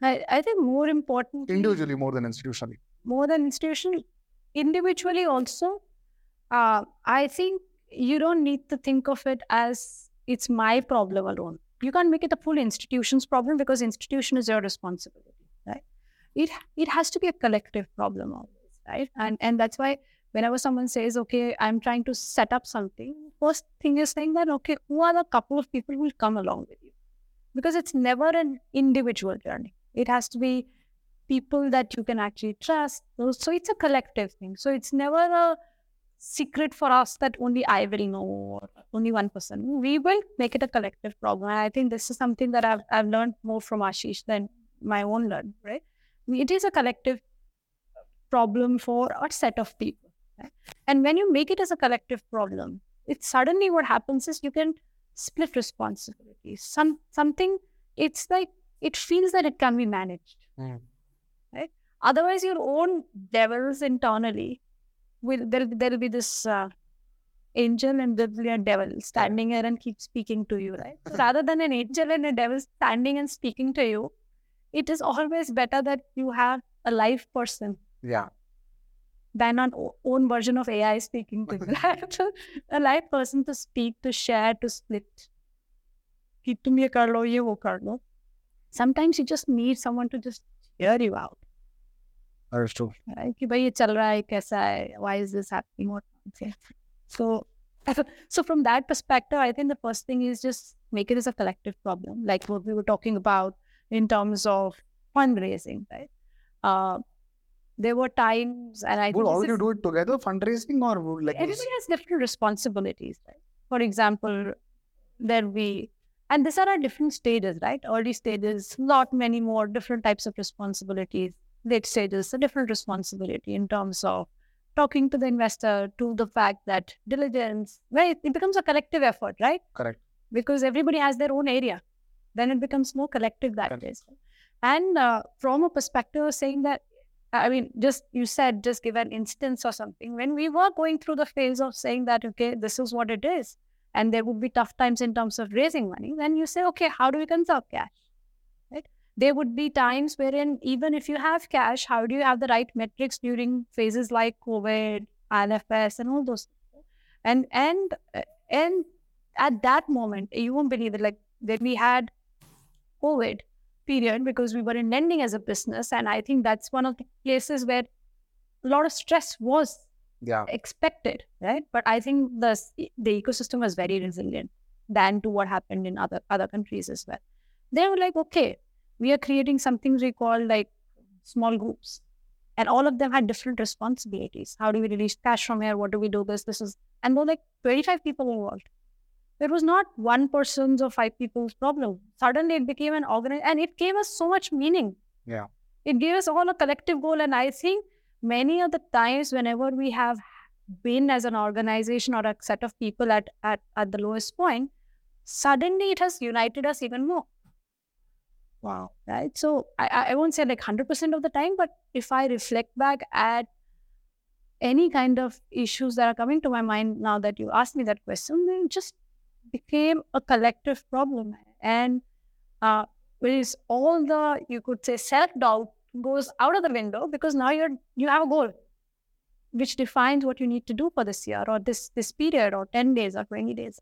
I, I think more important individually more than institutionally. more than institutional individually also uh, i think you don't need to think of it as it's my problem alone. You can't make it a full institution's problem because institution is your responsibility right? It it has to be a collective problem always right? And and that's why whenever someone says okay i'm trying to set up something first thing is saying that okay who are the couple of people who will come along with you? Because it's never an individual journey. It has to be people that you can actually trust. So so it's a collective thing. So it's never a secret for us that only I will know or only one person. We will make it a collective problem. And I think this is something that I've, I've learned more from Asish than my own learn, right? It is a collective problem for a set of people. Right? And when you make it as a collective problem, it suddenly what happens is you can split responsibilities. Some something it's like it feels that it can be managed. Mm. Right? Otherwise, your own devils internally will there there'll be this uh, angel and there'll be a devil standing here and keep speaking to you, right? Rather than an angel and a devil standing and speaking to you, it is always better that you have a live person. Yeah. Than an own version of AI speaking to you. Right? a live person to speak, to share, to split. Sometimes you just need someone to just hear you out. That is true. right? कि भाई ये चल रहा है कैसा है why is this happening what okay. so so from that perspective I think the first thing is just make it as a collective problem like what we were talking about in terms of fundraising right uh, there were times and I Would think all this you is- do it together, fundraising, or would like everybody has different responsibilities right for example there we and these are at different stages right early stages not many more different types of responsibilities late stages a different responsibility in terms of talking to the investor to the fact that diligence well it, becomes a collective effort right correct? because everybody has their own area then it becomes more collective that Correct. and uh, from a perspective of saying that I mean, just you said, just give an instance or something. When we were going through the phase of saying that, okay, this is what it is, and there would be tough times in terms of raising money, then you say, okay, how do we conserve cash? There would be times wherein even if you have cash, how do you have the right metrics during phases like COVID, IL&FS, and all those? And and and at that moment, you won't believe it. Like that we had COVID period because we were in lending as a business. And I think that's one of the places where a lot of stress was Yeah. expected, right? But I think the the ecosystem was very resilient than to what happened in other other countries as well. They were like, okay, we are creating something we call like small groups, and all of them had different responsibilities. How do we release cash from here? What do we do? This, this is, and there were like twenty five people involved. It was not one person's or five people's problem. Suddenly, it became an organized, and it gave us so much meaning. Yeah. It gave us all a collective goal, and I think many of the times whenever we have been as an organization or a set of people at, at, at the lowest point, suddenly it has united us even more. Wow. Right. So I, I won't say like 100% of the time, but if I reflect back at any kind of issues that are coming to my mind now that you asked me that question, they just became a collective problem. And uh, is all the, you could say, self doubt goes out of the window because now you're you have a goal which defines what you need to do for this year or this this period or 10 days or 20 days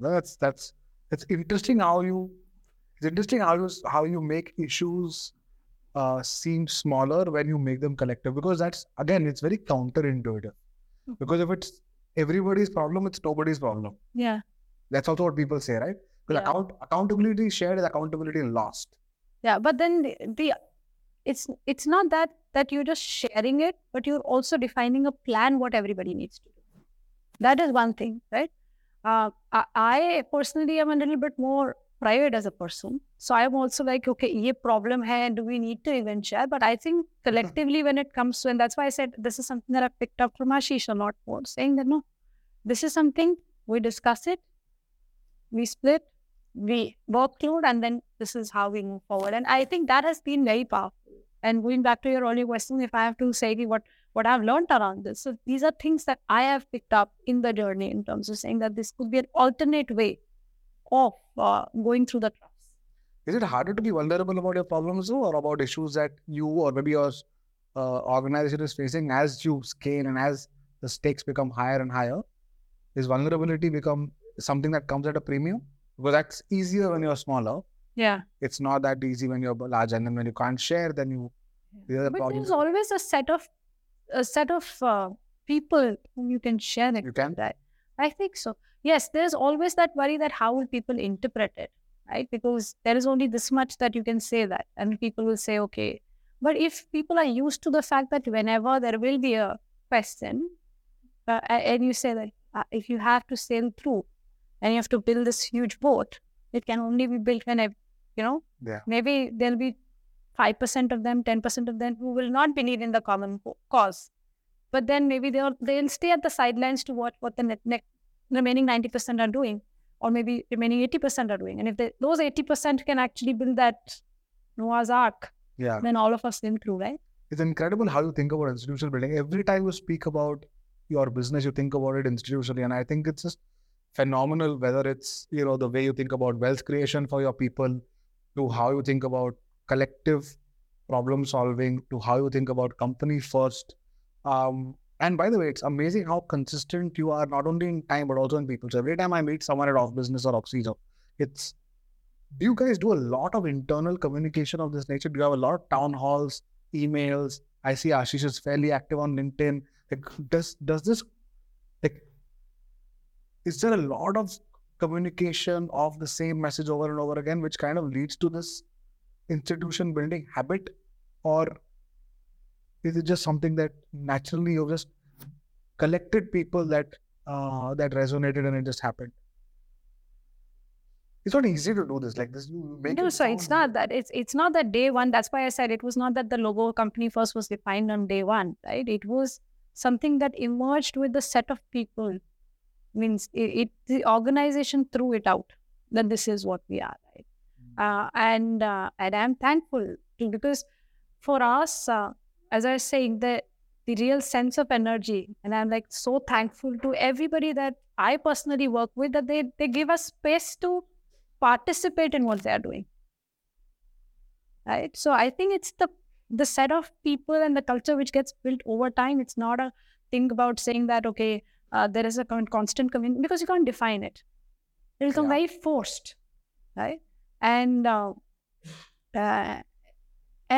That's that's it's interesting how you it's interesting how you how you make issues uh, seem smaller when you make them collective because that's again it's very counterintuitive. Mhm. because if it's everybody's problem it's nobody's problem. Yeah. That's also what people say right? Because Yeah. account accountability shared is accountability lost. Yeah but then the, the it's it's not that that you're just sharing it but you're also defining a plan what everybody needs to do. That is one thing right? Uh, I, I personally am a little bit more private as a person. So i'm also like okay ye problem hai do we need to even share? But i think mm-hmm. collectively when it comes to and that's why i said this is something that i picked up from Asish a lot more saying that no this is something we discuss it we split we workload and then this is how we move forward. And i think that has been very powerful. And going back to your earlier question if i have to say what what i've learned around this so these are things that i have picked up in the journey in terms of saying that this could be an alternate way of uh, going through the troughs is it harder to be vulnerable about your problems though, or about issues that you or maybe your uh, organization is facing as you scale and as the stakes become higher and higher? Is vulnerability become something that comes at a premium? Because that's easier when you're smaller. Yeah. It's not that easy when you're large and then when you can't share then you the other but problems there's always a set of a set of uh, people whom you can share it you can? right? I think so. Yes, there's always that worry that how will people interpret it, right? Because there is only this much that you can say that, and people will say, okay. But if people are used to the fact that whenever there will be a question, uh, and you say that uh, if you have to sail through and you have to build this huge boat, it can only be built when, ev- you know, Yeah. maybe there'll be 5% of them, 10% of them who will not believe in the common cause but then maybe they'll they'll stay at the sidelines to watch what the net, remaining 90% are doing or maybe remaining 80% are doing. And if they, those 80% can actually build that noah's ark yeah. then all of us swim through right? It's incredible how you think about institutional building. Every time you speak about your business you think about it institutionally. And i think it's just phenomenal whether it's you know the way you think about wealth creation for your people to how you think about collective problem solving to how you think about company first. Um and by the way it's amazing how consistent you are not only in time but also in people so every time i meet someone at OfBusiness or Oxyzo it's do you guys do a lot of internal communication of this nature do you have a lot of town halls emails. I see Asish is fairly active on LinkedIn. Like, does does this like is there a lot of communication of the same message over and over again, which kind of leads to this institution building habit, or is it just something that naturally you've just collected people that uh, that resonated and it just happened? It's not easy to do this like this. You make no it so it's not that. It's it's not that day one. That's why i said it was not that the logo company first was defined on day one right? It was something that emerged with the set of people. Means it, it the organization threw it out that this is what we are right? Uh, and uh, and i'm thankful to because for us, uh, as I was saying, the the real sense of energy, and I'm like so thankful to everybody that I personally work with that they they give us space to participate in what they are doing. Right. So I think it's the the set of people and the culture which gets built over time. It's not a thing about saying that okay, uh, there is a constant community because you can't define it. It'll become Yeah. very forced, right? And uh, uh,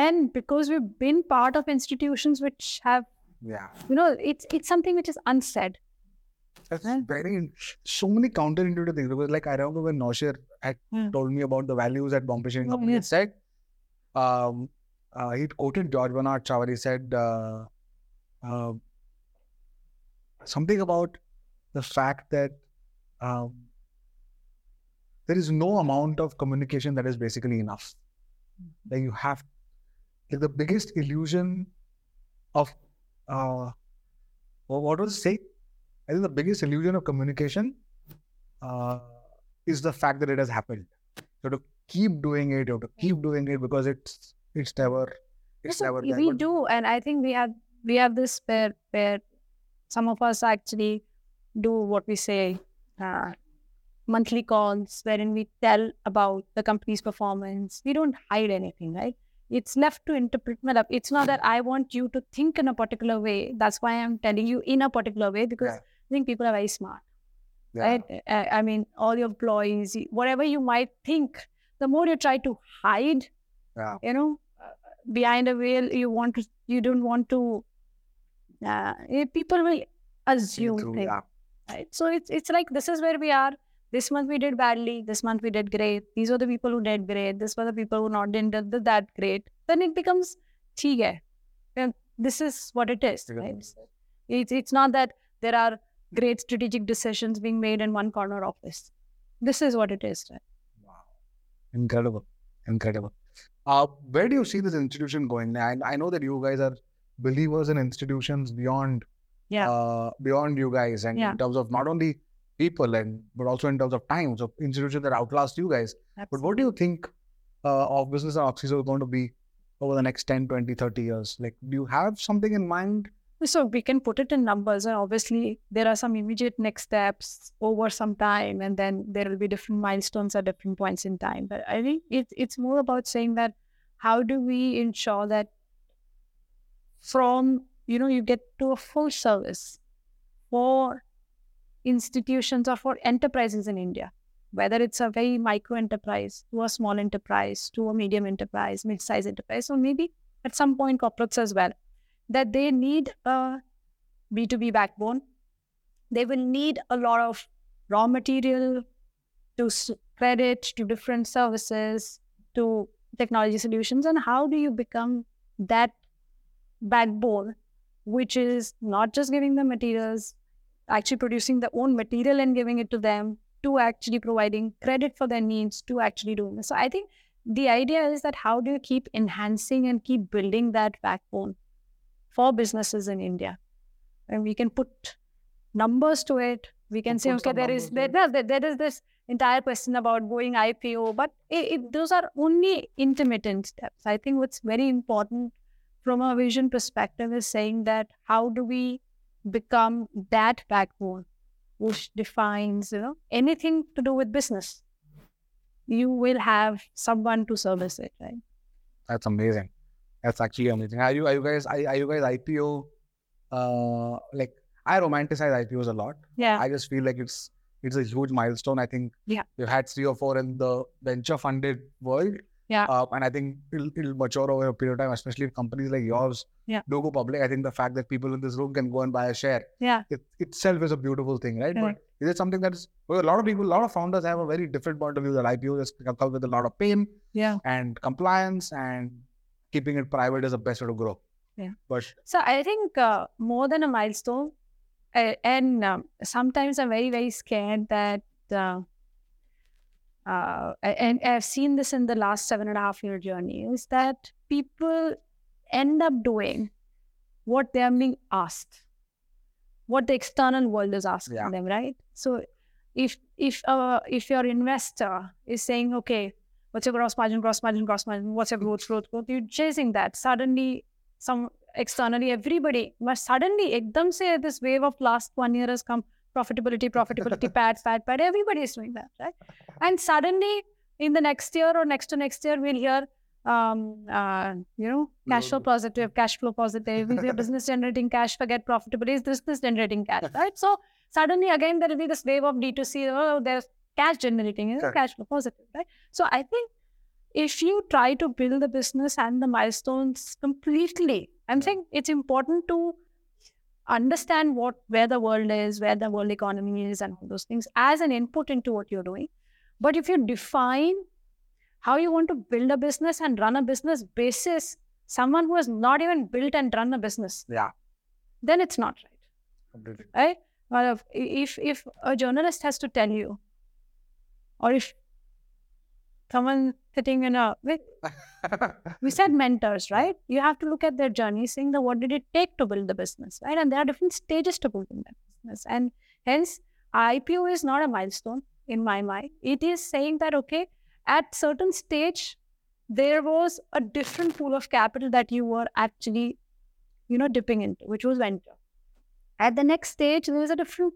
and because we've been part of institutions which have, Yeah. you know, it's it's something which is unsaid. That's Yeah. very so many counterintuitive things because like I remember when Naushir had Yeah. told me about the values at Bombay Shaving Oh, Company, he said um uh, he quoted George Bernard Shaw he said uh, uh, something about the fact that um, there is no amount of communication that is basically enough. Like you have like the biggest illusion of uh wha- what was say? I think the biggest illusion of communication uh, is the fact that it has happened. You have to keep doing it. You have to keep doing it because it's it's never it's never we But- do, and I think we have we have this where where some of us actually do what we say uh, monthly calls, wherein we tell about the company's performance. We don't hide anything, right? It's left to interpret. matlab, It's not that I want you to think in a particular way. That's why I'm telling you in a particular way because Yeah. I think people are very smart Yeah. right? I, I mean, all your employees, whatever you might think, the more you try to hide, Yeah. you know, uh, behind a veil, you want to, you don't want to. Uh, eh, people will assume through, yeah. right? So it's it's like this is where we are this month we did badly, this month we did great, these are the people who did great, This were the people who not did that great, then it becomes, hai. And this is what it is. Right? It's, it's not that there are great strategic decisions being made in one corner of this. This is what it is. Right? Wow. Incredible. Incredible. Uh, where do you see this institution going? I, I know that you guys are believers in institutions beyond yeah. Uh, beyond you guys and yeah. in terms of not only people and but also in terms of time. So institutions that outlast you guys. But what do you think uh, OfBusiness and Oxyzo is going to be over the next 10, 20, 30 years? Like, do you have something in mind? So we can put it in numbers. And obviously, there are some immediate next steps over some time, and then there will be different milestones at different points in time. But I think it's it's more about saying that how do we ensure that from you know you get to a full service for institutions or for enterprises in India, whether it's a very micro enterprise to a small enterprise to a medium enterprise, mid-sized enterprise, or maybe at some point corporates as well that they need a B2B backbone. They will need a lot of raw material to credit to different services to technology solutions. And how do you become that backbone, which is not just giving them materials, actually producing their own material and giving it to them, to actually providing credit for their needs, to actually doing this. So I think the idea is that how do you keep enhancing and keep building that backbone for businesses in India. And we can put numbers to it. We can Put- say, okay, there is there, there, there is this entire question about going IPO, but it, it, those are only intermittent steps. I think what's very important from a vision perspective is saying that how do we become that backbone which defines you know anything to do with business. You will have someone to service it, right? That's amazing. That's actually amazing. Are you are you guys are, are you guys IPO? Uh, like I romanticize IPOs a lot. Yeah. I just feel like it's it's a huge milestone. I think Yeah. we've had three or four in the venture funded world. Yeah. Uh, and I think it'll, it'll mature over a period of time, especially if companies like yours Yeah. do go public. I think the fact that people in this room can go and buy a share yeah. it itself is a beautiful thing, right? But is it something that is well, a lot of people, a lot of founders have a very different point of view that IPO just comes with a lot of pain Yeah. and compliance and keeping it private is the best way to grow. Yeah. But So I think uh, more than a milestone, and um, sometimes I'm very very scared that, uh, uh, and I've seen this in the last seven and a half year journey, is that people end up doing what they're being asked, what the external world is asking Yeah. them, right? So if if uh, if your investor is saying, okay, What's your gross margin, gross margin, gross margin? What's your growth, growth, growth? You're chasing that. Suddenly, some externally, everybody must suddenly, ekdam say this wave of last one year has come. Profitability, profitability, pad, pad, pad. Everybody is doing that, right? And suddenly, in the next year or next to next year, we'll hear, um, uh, you know, cash flow positive, cash flow positive. Is your business generating cash? Forget profitability. Is this this generating cash, right? So suddenly again there will be this wave of D2C. Oh, there's cash generating, is Correct. cash flow positive, right? So I think if you try to build the business and the milestones completely, I'm saying it's important to understand what where the world is, where the world economy is, and all those things as an input into what you're doing. But if you define how you want to build a business and run a business basis someone who has not even built and run a business, Yeah. then it's not right Completely. right? Well, if- if if a journalist has to tell you, or if someone sitting in a we, said mentors, right? You have to look at their journey, seeing the what did it take to build the business, right? And there are different stages to building that business, and hence IPO is not a milestone in my mind. It is saying that okay, at certain stage there was a different pool of capital that you were actually, you know, dipping into, which was venture. At the next stage, there is a different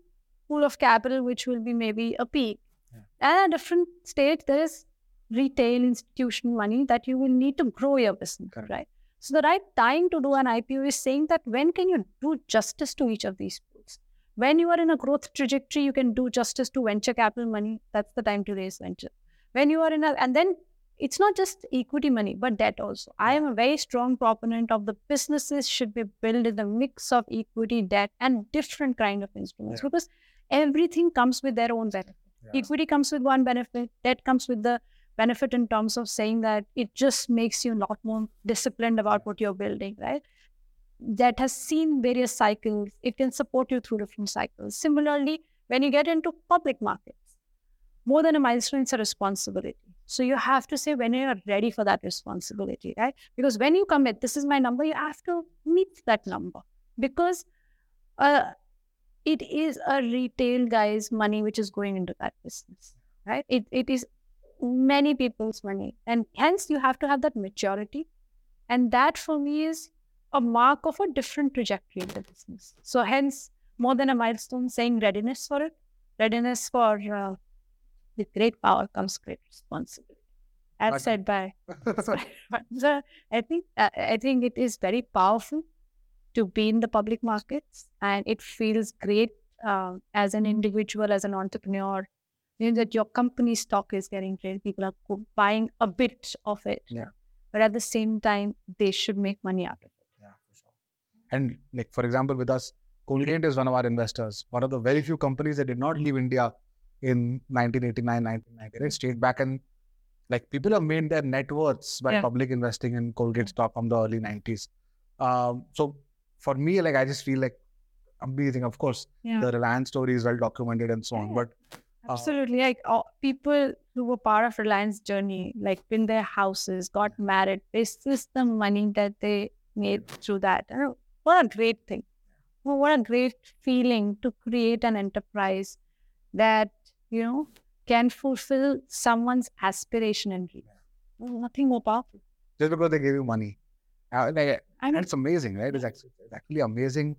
pool of capital, which will be maybe a peak. Yeah. And at a different stage, there is retail institutional money that you will need to grow your business, Correct. right? So the right time to do an IPO is saying that when can you do justice to each of these pools? When you are in a growth trajectory, you can do justice to venture capital money. That's the time to raise venture. When you are in a, and then it's not just equity money, but debt also. I am a very strong proponent of the businesses should be built in a mix of equity, debt, and different kind of instruments Yeah. because everything comes with their own benefit. Yeah. Equity comes with one benefit, debt comes with the benefit in terms of saying that it just makes you a lot more disciplined about what you're building, right? That has seen various cycles. It can support you through different cycles. Similarly, when you get into public markets, more than a milestone, it's a responsibility. So you have to say when you're ready for that responsibility, right? Because when you commit, this is my number, you have to meet that number because uh, it is a retail guy's money which is going into that business, right? It, it is many people's money. And hence, you have to have that maturity. And that for me is a mark of a different trajectory in the business. So, hence, more than a milestone, saying readiness for it, readiness for uh, with great power comes great responsibility. As Okay. said by so I think uh, I think it is very powerful to be in the public markets, and it feels great uh, as an individual, as an entrepreneur, you know, that your company stock is getting traded. People are co- buying a bit of it, Yeah. but at the same time, they should make money out of it. Yeah, for sure. And like for example, with us, Colgate is one of our investors. One of the very few companies that did not leave India in 1989, 1990. Right? Stayed back and like people have made their net worths by Yeah. public investing in Colgate stock from the early 90s. Um, so for me, like I just feel like amazing. Of course, Yeah. the Reliance story is well documented and so on. Yeah. But Absolutely. Like all, people who were part of Reliance journey, like in their houses, got married. This is the money that they made through that. I know, what a great thing. What a great feeling to create an enterprise that, you know, can fulfill someone's aspiration and dream. Nothing more powerful. just because they gave you money, uh, like, I and mean, it's amazing, right? It's actually, it's actually amazing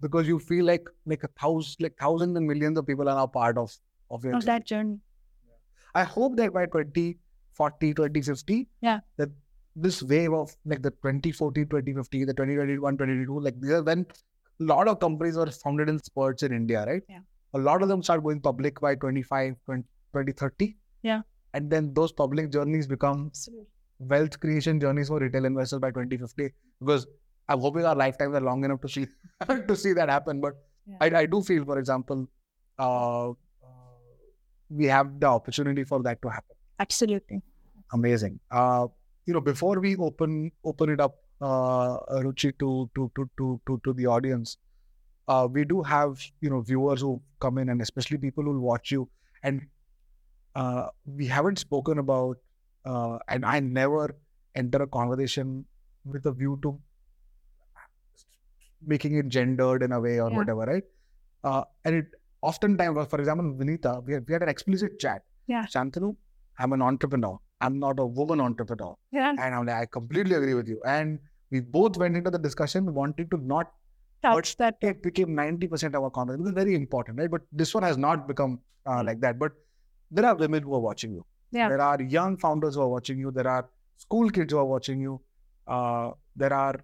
because you feel like like a thousand, like thousands and millions of people are now part of of your of journey. that journey. I hope that by 2040, 2050, Yeah. that this wave of like the 2040, 2050, the 2021, 2022, like these are when a lot of companies were founded in spurts in India, right? Yeah. A lot of them start going public by 25, 20, 2030. Yeah. And then those public journeys become Absolutely. wealth creation journeys for retail investors by 2050 because I'm hoping our lifetimes are long enough to see to see that happen. But Yeah. I, I do feel, for example, uh, we have the opportunity for that to happen. Absolutely. Amazing. Uh, you know, before we open open it up, uh, Ruchi, to to to to to, to the audience, uh, we do have you know viewers who come in and especially people who watch you, and uh, we haven't spoken about, uh, and I never enter a conversation with a view to making it gendered in a way or Yeah. whatever, right? Uh, and it oftentimes, for example, Vineeta, we had, we had an explicit chat. Yeah. Shantanu, I'm an entrepreneur. I'm not a woman entrepreneur. Yeah. And I'm like, I completely agree with you. And we both went into the discussion wanting to not Touch that. it became 90% of our conversation. It was very important, right? But this one has not become uh, like that. But there are women who are watching you. Yeah. There are young founders who are watching you. There are school kids who are watching you. Uh, there are,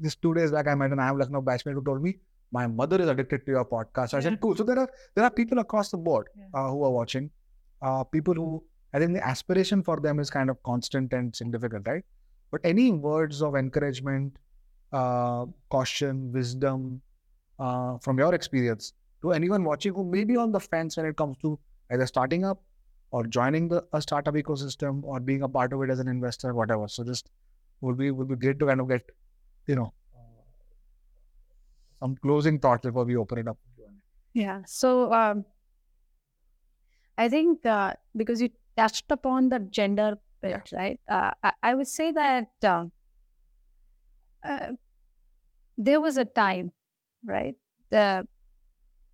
just two days back, I met an IIM Lucknow batchmate who told me, my mother is addicted to your podcast. I Yeah. said, cool. So there are there are people across the board Yeah. uh, who are watching. Uh, people who, I think the aspiration for them is kind of constant and significant, right? But any words of encouragement, uh, caution, wisdom uh, from your experience to anyone watching who may be on the fence when it comes to either starting up or joining the a startup ecosystem or being a part of it as an investor, whatever. So just would be would be great to kind of get, you know, some closing thoughts before we open it up. Yeah. So um, I think uh, because you touched upon the gender bit, right? Uh, I, I would say that uh, uh, there was a time, right? The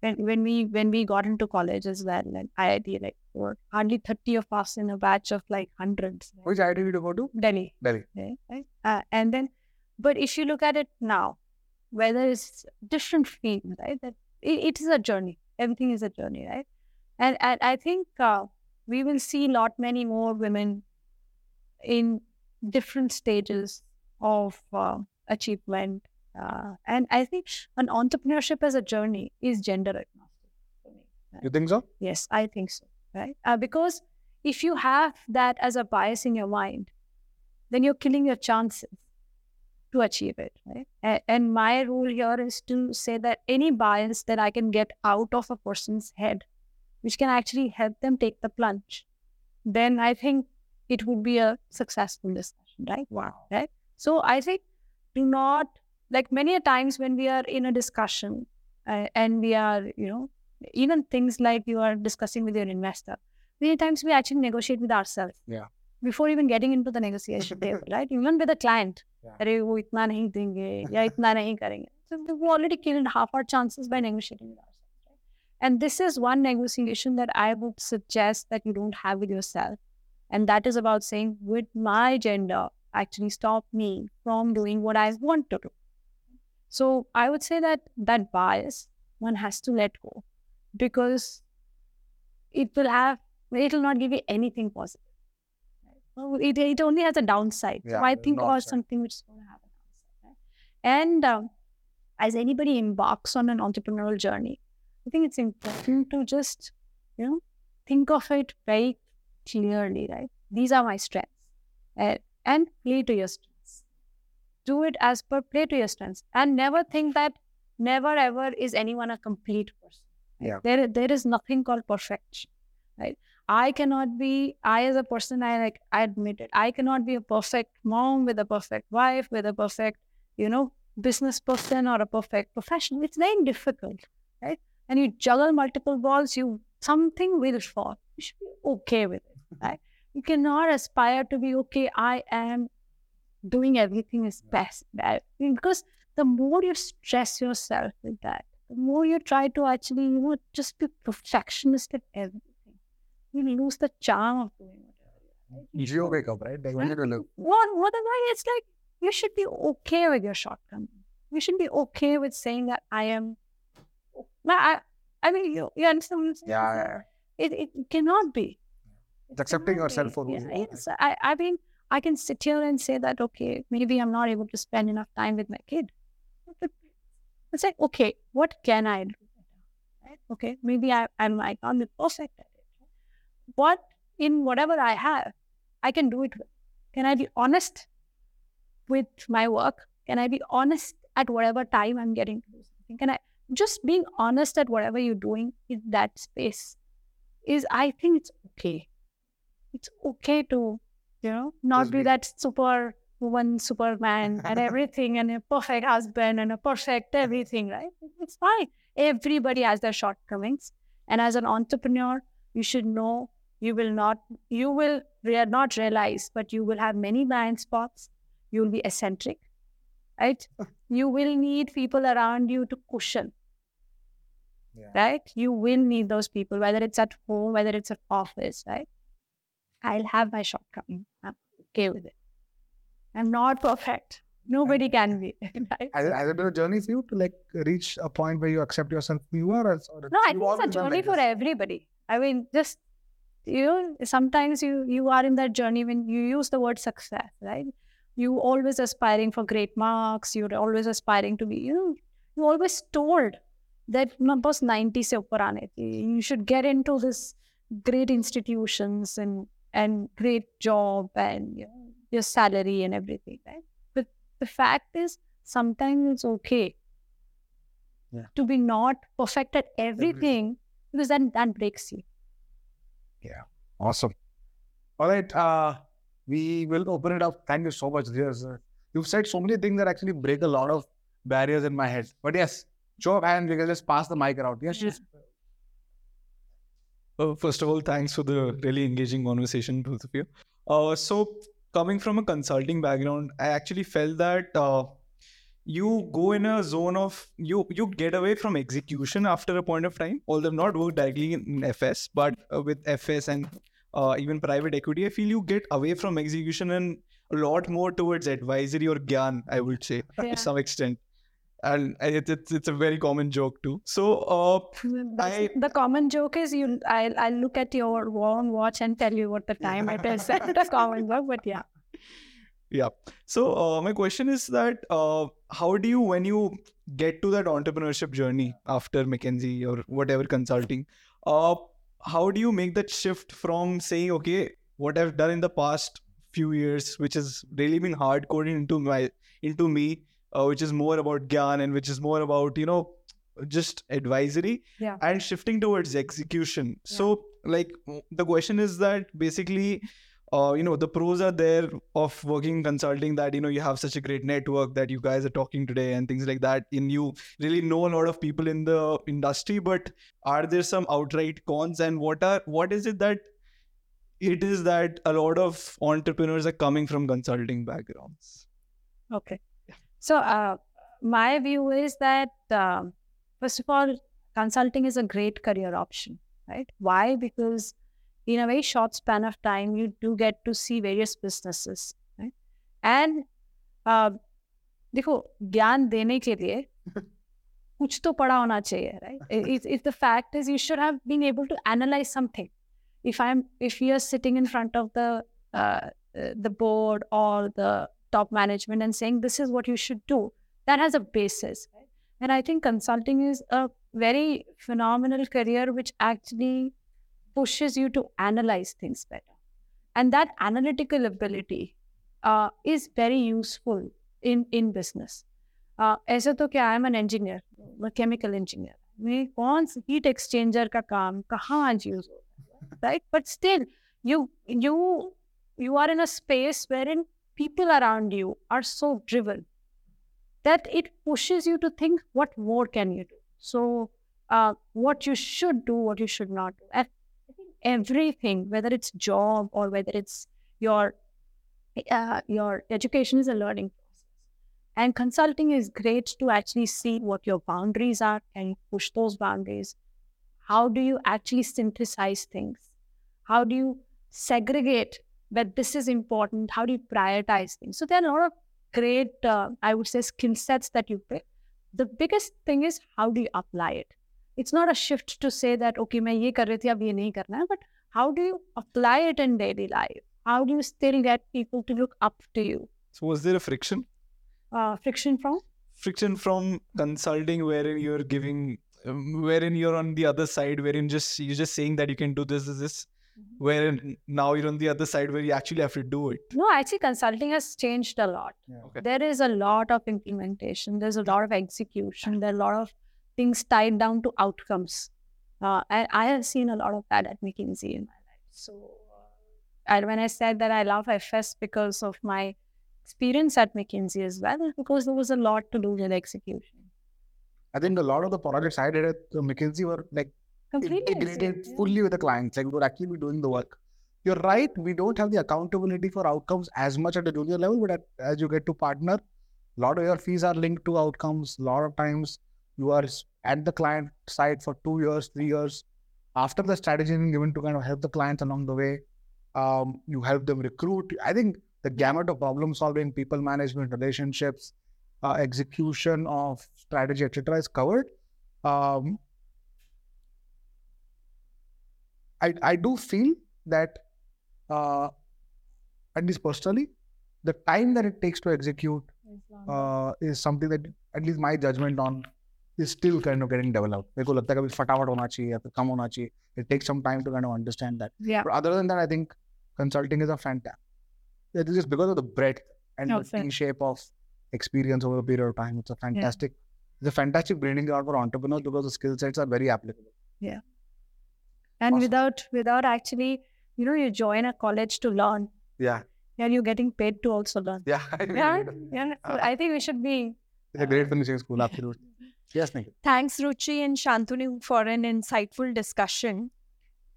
when when we when we got into college as well, and IIT, like were hardly thirty of us in a batch of like hundreds. right? Which IIT did you go to? Delhi. Delhi. right? right? Uh, and then, but if you look at it now, whether it's different field, right? That it, it is a journey. Everything is a journey, right? And and I think uh, we will see lot many more women in different stages of uh, achievement. Uh, and I think an entrepreneurship as a journey is gender agnostic for me. You think so? Yes, I think so. Right? Uh, because if you have that as a bias in your mind, then you're killing your chances to achieve it. Right? A- and my rule here is to say that any bias that I can get out of a person's head, which can actually help them take the plunge, then I think it would be a successful discussion. Right? Wow. Right. So I think do not like many a times when we are in a discussion uh, and we are, you know, even things like you are discussing with your investor, many times we actually negotiate with ourselves. Yeah Before even getting into the negotiation table, right? Even with a client. Yeah. अरे वो इतना नहीं देंगे या इतना नहीं करेंगे. So we've already killed half our chances by negotiating with ourselves. Right? And this is one negotiation that I would suggest that you don't have with yourself. And that is about saying, with my gender, actually stop me from doing what I want to do. So I would say that that bias one has to let go because it will have it will not give you anything positive. It, it only has a downside. Yeah, so I think about something which is going to have a downside. Right? And um, as anybody embarks on an entrepreneurial journey, I think it's important to just you know think of it very clearly. Right? These are my strengths, and, and play to your strengths. Do it as per play to your strengths, and never think that never ever is anyone a complete person. right? Yeah. There, there is nothing called perfection, right? I cannot be, I as a person, I like, I admit it, I cannot be a perfect mom with a perfect wife, with a perfect, you know, business person or a perfect professional. It's very difficult, right? And you juggle multiple balls, you something will fall. You should be okay with it, right? You cannot aspire to be okay. I am doing everything is best, right? Because the more you stress yourself with that, the more you try to actually, you know, just be perfectionist at everything, you ah, lose the charm of doing whatever. you wake up, right? Like when Right. you look. What, what am I? It's like you should be okay with your shortcomings. You should be okay with saying that I am. No, I, I mean, you, you understand what I'm saying? Yeah, yeah, It, it cannot be. It's accepting yourself be. for who yeah, you are. yes. I, I mean, I can sit here and say that, okay, maybe I'm not able to spend enough time with my kid. But It's like, okay, what can I do? Right? Okay, maybe I, I might not be perfect at But in whatever I have, I can do it with. Can I be honest with my work? Can I be honest at whatever time I'm getting to do something? Can I just being honest at whatever you're doing in that space is I think it's okay. It's okay to, you know, not be be- that super woman, superman and everything and a perfect husband and a perfect everything, right? It's fine. Everybody has their shortcomings. And as an entrepreneur, you should know you will not, you will rea- not realize, but you will have many blind spots. You will be eccentric, right? you will need people around you to cushion Yeah. right? You will need those people, whether it's at home, whether it's at office, right? I'll have my shortcoming. I'm okay with it. I'm not perfect. Nobody can be. Right? Has, it- has it been a journey for you to like reach a point where you accept yourself who you are? Or, or No, I think it's a journey like for everybody. I mean, just you know, sometimes you you are in that journey when you use the word success, right? You always aspiring for great marks. You're always aspiring to be, you know, you always told that "Na, boss 90 se upar aane. You should get into this great institutions and and great job and you know, your salary and everything, right? But the fact is, sometimes it's okay Yeah. to be not perfect at everything because then that breaks you. Awesome. All right. Uh, we will open it up. Thank you so much, dear. You've said so many things that actually break a lot of barriers in my head. But yes, show of hands, we can just pass the mic around. Yes, Yeah. Uh, first of all, thanks for the really engaging conversation, both of you. Uh, so, coming from a consulting background, I actually felt that uh, you go in a zone of you you get away from execution after a point of time. Although I've not worked directly in FS, but uh, with FS and uh, even private equity, I feel you get away from execution and a lot more towards advisory or gyan. I would say Yeah. to some extent, and it, it's it's a very common joke too. So. Uh, I- the common joke is you. I'll I'll look at your wrong watch and tell you what the time it is. That's common joke, but yeah. Yeah. So uh, my question is that uh, how do you when you get to that entrepreneurship journey after McKinsey or whatever consulting, uh, how do you make that shift from saying okay, what I've done in the past few years, which has really been hardcore into my into me, uh, which is more about gyan and which is more about you know just advisory Yeah. and shifting towards execution. So like the question is that basically uh, you know the pros are there of working consulting that you know you have such a great network that you guys are talking today and things like that and you really know a lot of people in the industry but are there some outright cons and what are what is it that it is that a lot of entrepreneurs are coming from consulting backgrounds Okay. So uh, my view is that um, first of all, consulting is a great career option, right? Why? Because in a very short span of time, you do get to see various businesses, right? And uh, देखो ज्ञान देने के लिए कुछ तो पढ़ा होना चाहिए right if, if the fact is you should have been able to analyze something if i'm if you're sitting in front of the uh, uh, the board or the top management and saying this is what you should do that has a basis right? and i think consulting is a very phenomenal career which actually pushes you to analyze things better and that analytical ability uh, is very useful in in business uh, ऐसे तो क्या I am an engineer मैं chemical engineer मैं कौन सी heat exchanger का काम कहाँ आज यूज होता है right but still you you you are in a space wherein people around you are so driven that it pushes you to think what more can you do so uh, what you should do what you should not do and i think everything whether it's job or whether it's your uh, your education is a learning process. And consulting is great to actually see what your boundaries are and push those boundaries. How do you actually synthesize things? How do you segregate that this is important? How do you prioritize things? So there are a lot of great uh, i would say skill sets that you pick. The biggest thing is how do you apply it it's not a shift to say that okay मैं ये कर रही थी अब ये नहीं करना है but how do you apply it in daily life how do you still get people to look up to you so was there a friction uh, friction from friction from consulting wherein you're giving um, wherein you're on the other side wherein just you're just saying that you can do this this this wherein now you're on the other side where you actually have to do it No, actually, consulting has changed a lot. Okay. There is a lot of implementation. There's a lot of execution. There are a lot of things tied down to outcomes. Uh, and I have seen a lot of that at McKinsey in my life. So, uh, and when I said that I love FS because of my experience at McKinsey as well, because there was a lot to do with execution. I think a lot of the projects I did at McKinsey were like Completely integrated fully with the clients. Like we would actually be doing the work. You're right. We don't have the accountability for outcomes as much at the junior level, but at, as you get to partner, a lot of your fees are linked to outcomes. A lot of times you are at the client side for two years, three years. After the strategy is given to kind of help the clients along the way. Um, you help them recruit. I think the gamut of problem solving, people management, relationships, uh, execution of strategy, etc., is covered. Um, I I do feel that, uh, at least personally, the time that it takes to execute uh, is something that at least my judgment on is still kind of getting developed. मेरे को लगता है कभी फटाफट होना चाहिए या फिर कम होना चाहिए. It takes some time to kind of understand that. Yeah. But other than that, I think consulting is a fantastic. It is just because of the breadth and Oh, the fair. shape of experience over a period of time. It's a fantastic, it's a fantastic breeding ground for entrepreneurs because the skill sets are very applicable. And Awesome. without without actually, you know, you join a college to learn, Yeah, and you're getting paid to also learn. yeah. Yeah, yeah. So Uh, I think we should be It's a great finishing school, absolutely. Yes, Nikhil. Thanks, Ruchi and Shantanu, for an insightful discussion.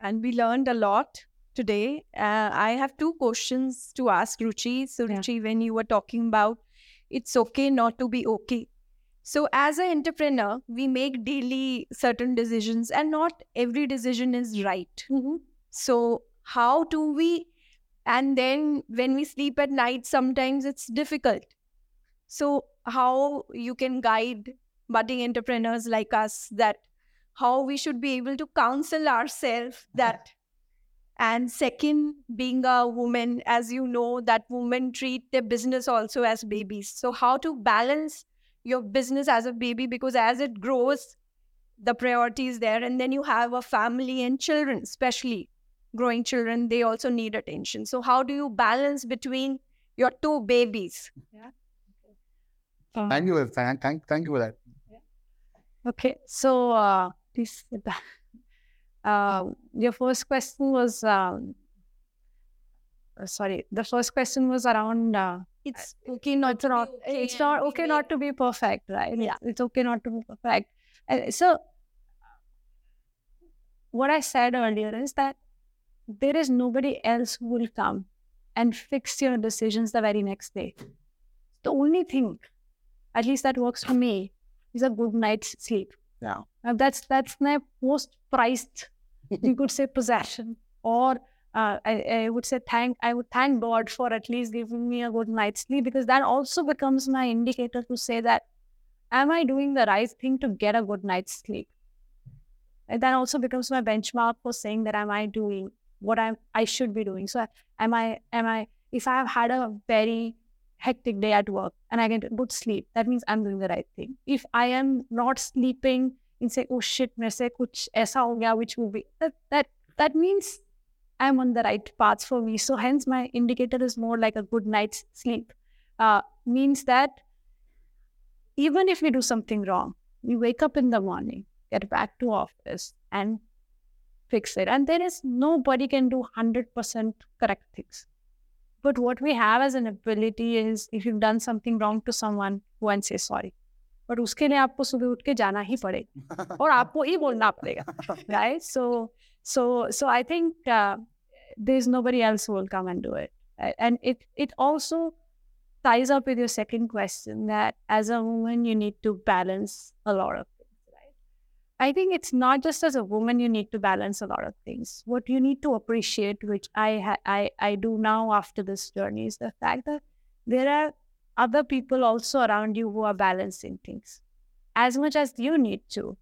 And we learned a lot today. Uh, I have two questions to ask Ruchi. So, Yeah. Ruchi, when you were talking about it's okay not to be okay. So, as an entrepreneur, we make daily certain decisions, and not every decision is right. So, how do we? And then when we sleep at night, sometimes it's difficult. So, how you can guide budding entrepreneurs like us that how we should be able to counsel ourselves that and second being a woman as you know that women treat their business also as babies. So how to balance your business as a baby because as it grows the priority is there. And then you have a family and children especially growing children they also need attention. So how do you balance between your two babies? Uh, Thank you. Thank, thank, thank you for that. Okay, so uh, please. Uh, your first question was um, uh, sorry. The first question was around. Uh, it's okay not to not be. okay It's not okay not to be perfect, right? Yeah. it's okay not to be perfect. So, what I said earlier is that there is nobody else who will come and fix your decisions the very next day. The only thing, at least that works for me, is a good night's sleep. Yeah. Uh, that's that's my most prized, you could say, possession. Or uh, I, I would say thank I would thank God for at least giving me a good night's sleep because that also becomes my indicator to say that am I doing the right thing to get a good night's sleep? And that also becomes my benchmark for saying that am I doing what I I should be doing. So am I am I if I have had a very hectic day at work and I get good sleep, that means I'm doing the right thing. If I am not sleeping and say, oh shit, मेरे kuch aisa ho gaya, which will be, that, that, that means I'm on the right path for me. So hence my indicator is more like a good night's sleep. Uh, means that even if we do something wrong, we wake up in the morning, get back to office and fix it. And there is nobody can do 100% correct things. But what we have as an ability is if you've done something wrong to someone, go and say sorry. But उसके लिए आपको सुबह उठ के जाना ही पड़ेगा और आपको ही बोलना पड़ेगा right so so so i think uh, there's nobody else who will come and do it A- and it it also ties up with your second question that as a woman you need to balance a lot of things right i think it's not just as a woman you need to balance a lot of things what you need to appreciate which i i i do now after this journey is the fact that there are other people also around you who are balancing things as much as you need to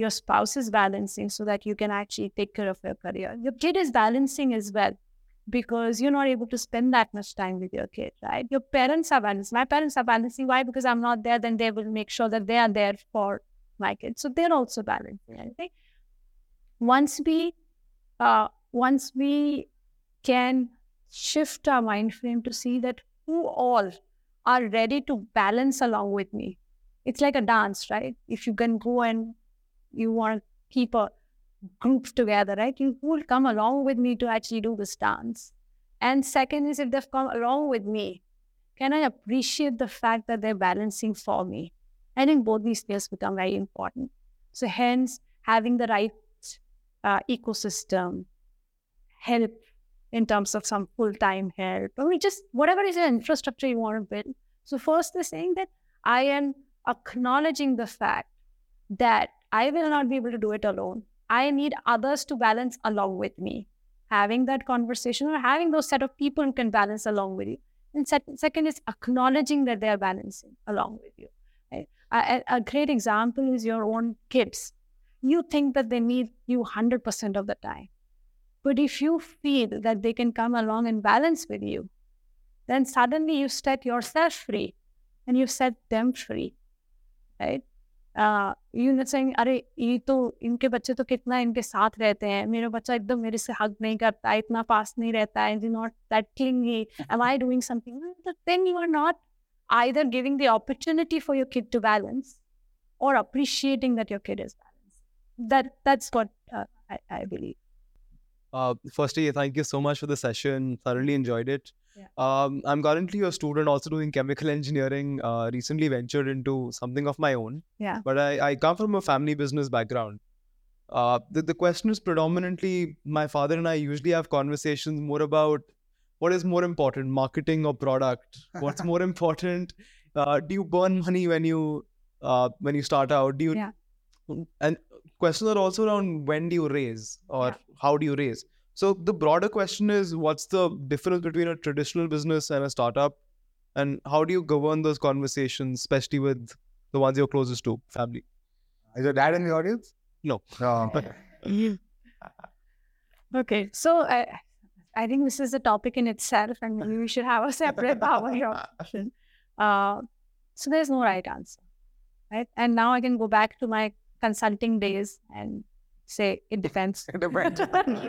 your spouse is balancing so that you can actually take care of your career. Your kid is balancing as well because you're not able to spend that much time with your kid, right? Your parents are balancing. My parents are balancing. Why? Because I'm not there, then they will make sure that they are there for my kids. So they're also balancing. I think once we uh, once we can shift our mind frame to see that who all are ready to balance along with me. It's like a dance, right? If you can go and you want to keep a group together, right? You will come along with me to actually do this dance. And second is if they've come along with me, can I appreciate the fact that they're balancing for me? I think both these skills become very important. So hence having the right uh, ecosystem, help in terms of some full-time help, or just whatever is your infrastructure you want to build. So first is saying that I am acknowledging the fact that I will not be able to do it alone. I need others to balance along with me. having that conversation or having those set of people can balance along with you. And sec- second is acknowledging that they are balancing along with you Right? A, a great example is your own kids. You think that they need you 100% of the time. But if you feel that they can come along and balance with you, then suddenly you set yourself free and you set them free. Right? You not saying अरे ये तो इनके बच्चे तो कितना इनके साथ रहते हैं मेरा बच्चा एकदम मेरे से हग नहीं करता इतना पास नहीं रहता है not that clingy am I doing something then you are not either giving the opportunity for your kid to balance or appreciating that your kid is balanced that that's what uh, I, I believe uh, firstly thank you so much for the session thoroughly enjoyed it yeah. Um, I'm currently a student also doing chemical engineering. Uh, recently ventured into something of my own. Yeah. But I, I come from a family business background. Uh, the, the question is predominantly my father and I usually have conversations more about what is more important, marketing or product? What's more important? Uh, do you burn money when you uh, when you start out? Do you yeah. and questions are also around when do you raise or yeah. how do you raise? So the broader question is what's the difference between a traditional business and a startup? And how do you govern those conversations, especially with the ones you're closest to, family? Is your dad in the audience? No. No. okay. So I, I think this is a topic in itself, and maybe we should have a separate power option. Uh, so there's no right answer, right? And now I can go back to my consulting days and say it depends. it depends.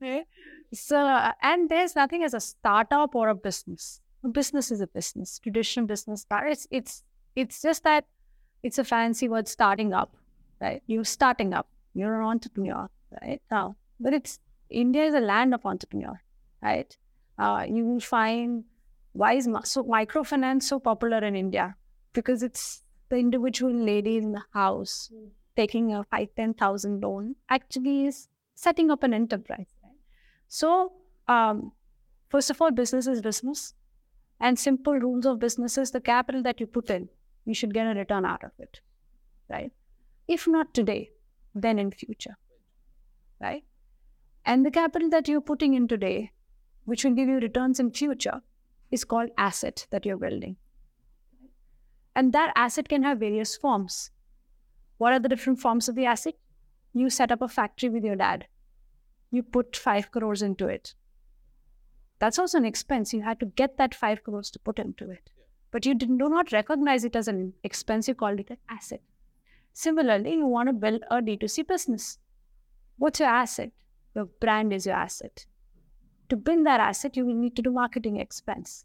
So, and there's nothing as a startup or a business. A business is a business, traditional business. It's it's it's just that it's a fancy word, starting up, right? You're starting up. You're an entrepreneur, right? Now, but it's India is a land of entrepreneur, right? Uh, you will find why is so microfinance so popular in India because it's the individual lady in the house taking a five ten thousand loan actually is setting up an enterprise. Right? So, um, first of all, business is business, and simple rules of business is the capital that you put in, you should get a return out of it, right? If not today, then in future, right? And the capital that you're putting in today, which will give you returns in future, is called asset that you're building. And that asset can have various forms. What are the different forms of the asset? You set up a factory with your dad. You put five crores into it. That's also an expense. You had to get that five crores to put into it. But you do not recognize it as an expense. You called it an asset. Similarly, you want to build a D2C business. What's your asset? Your brand is your asset. To build that asset, you will need to do marketing expense.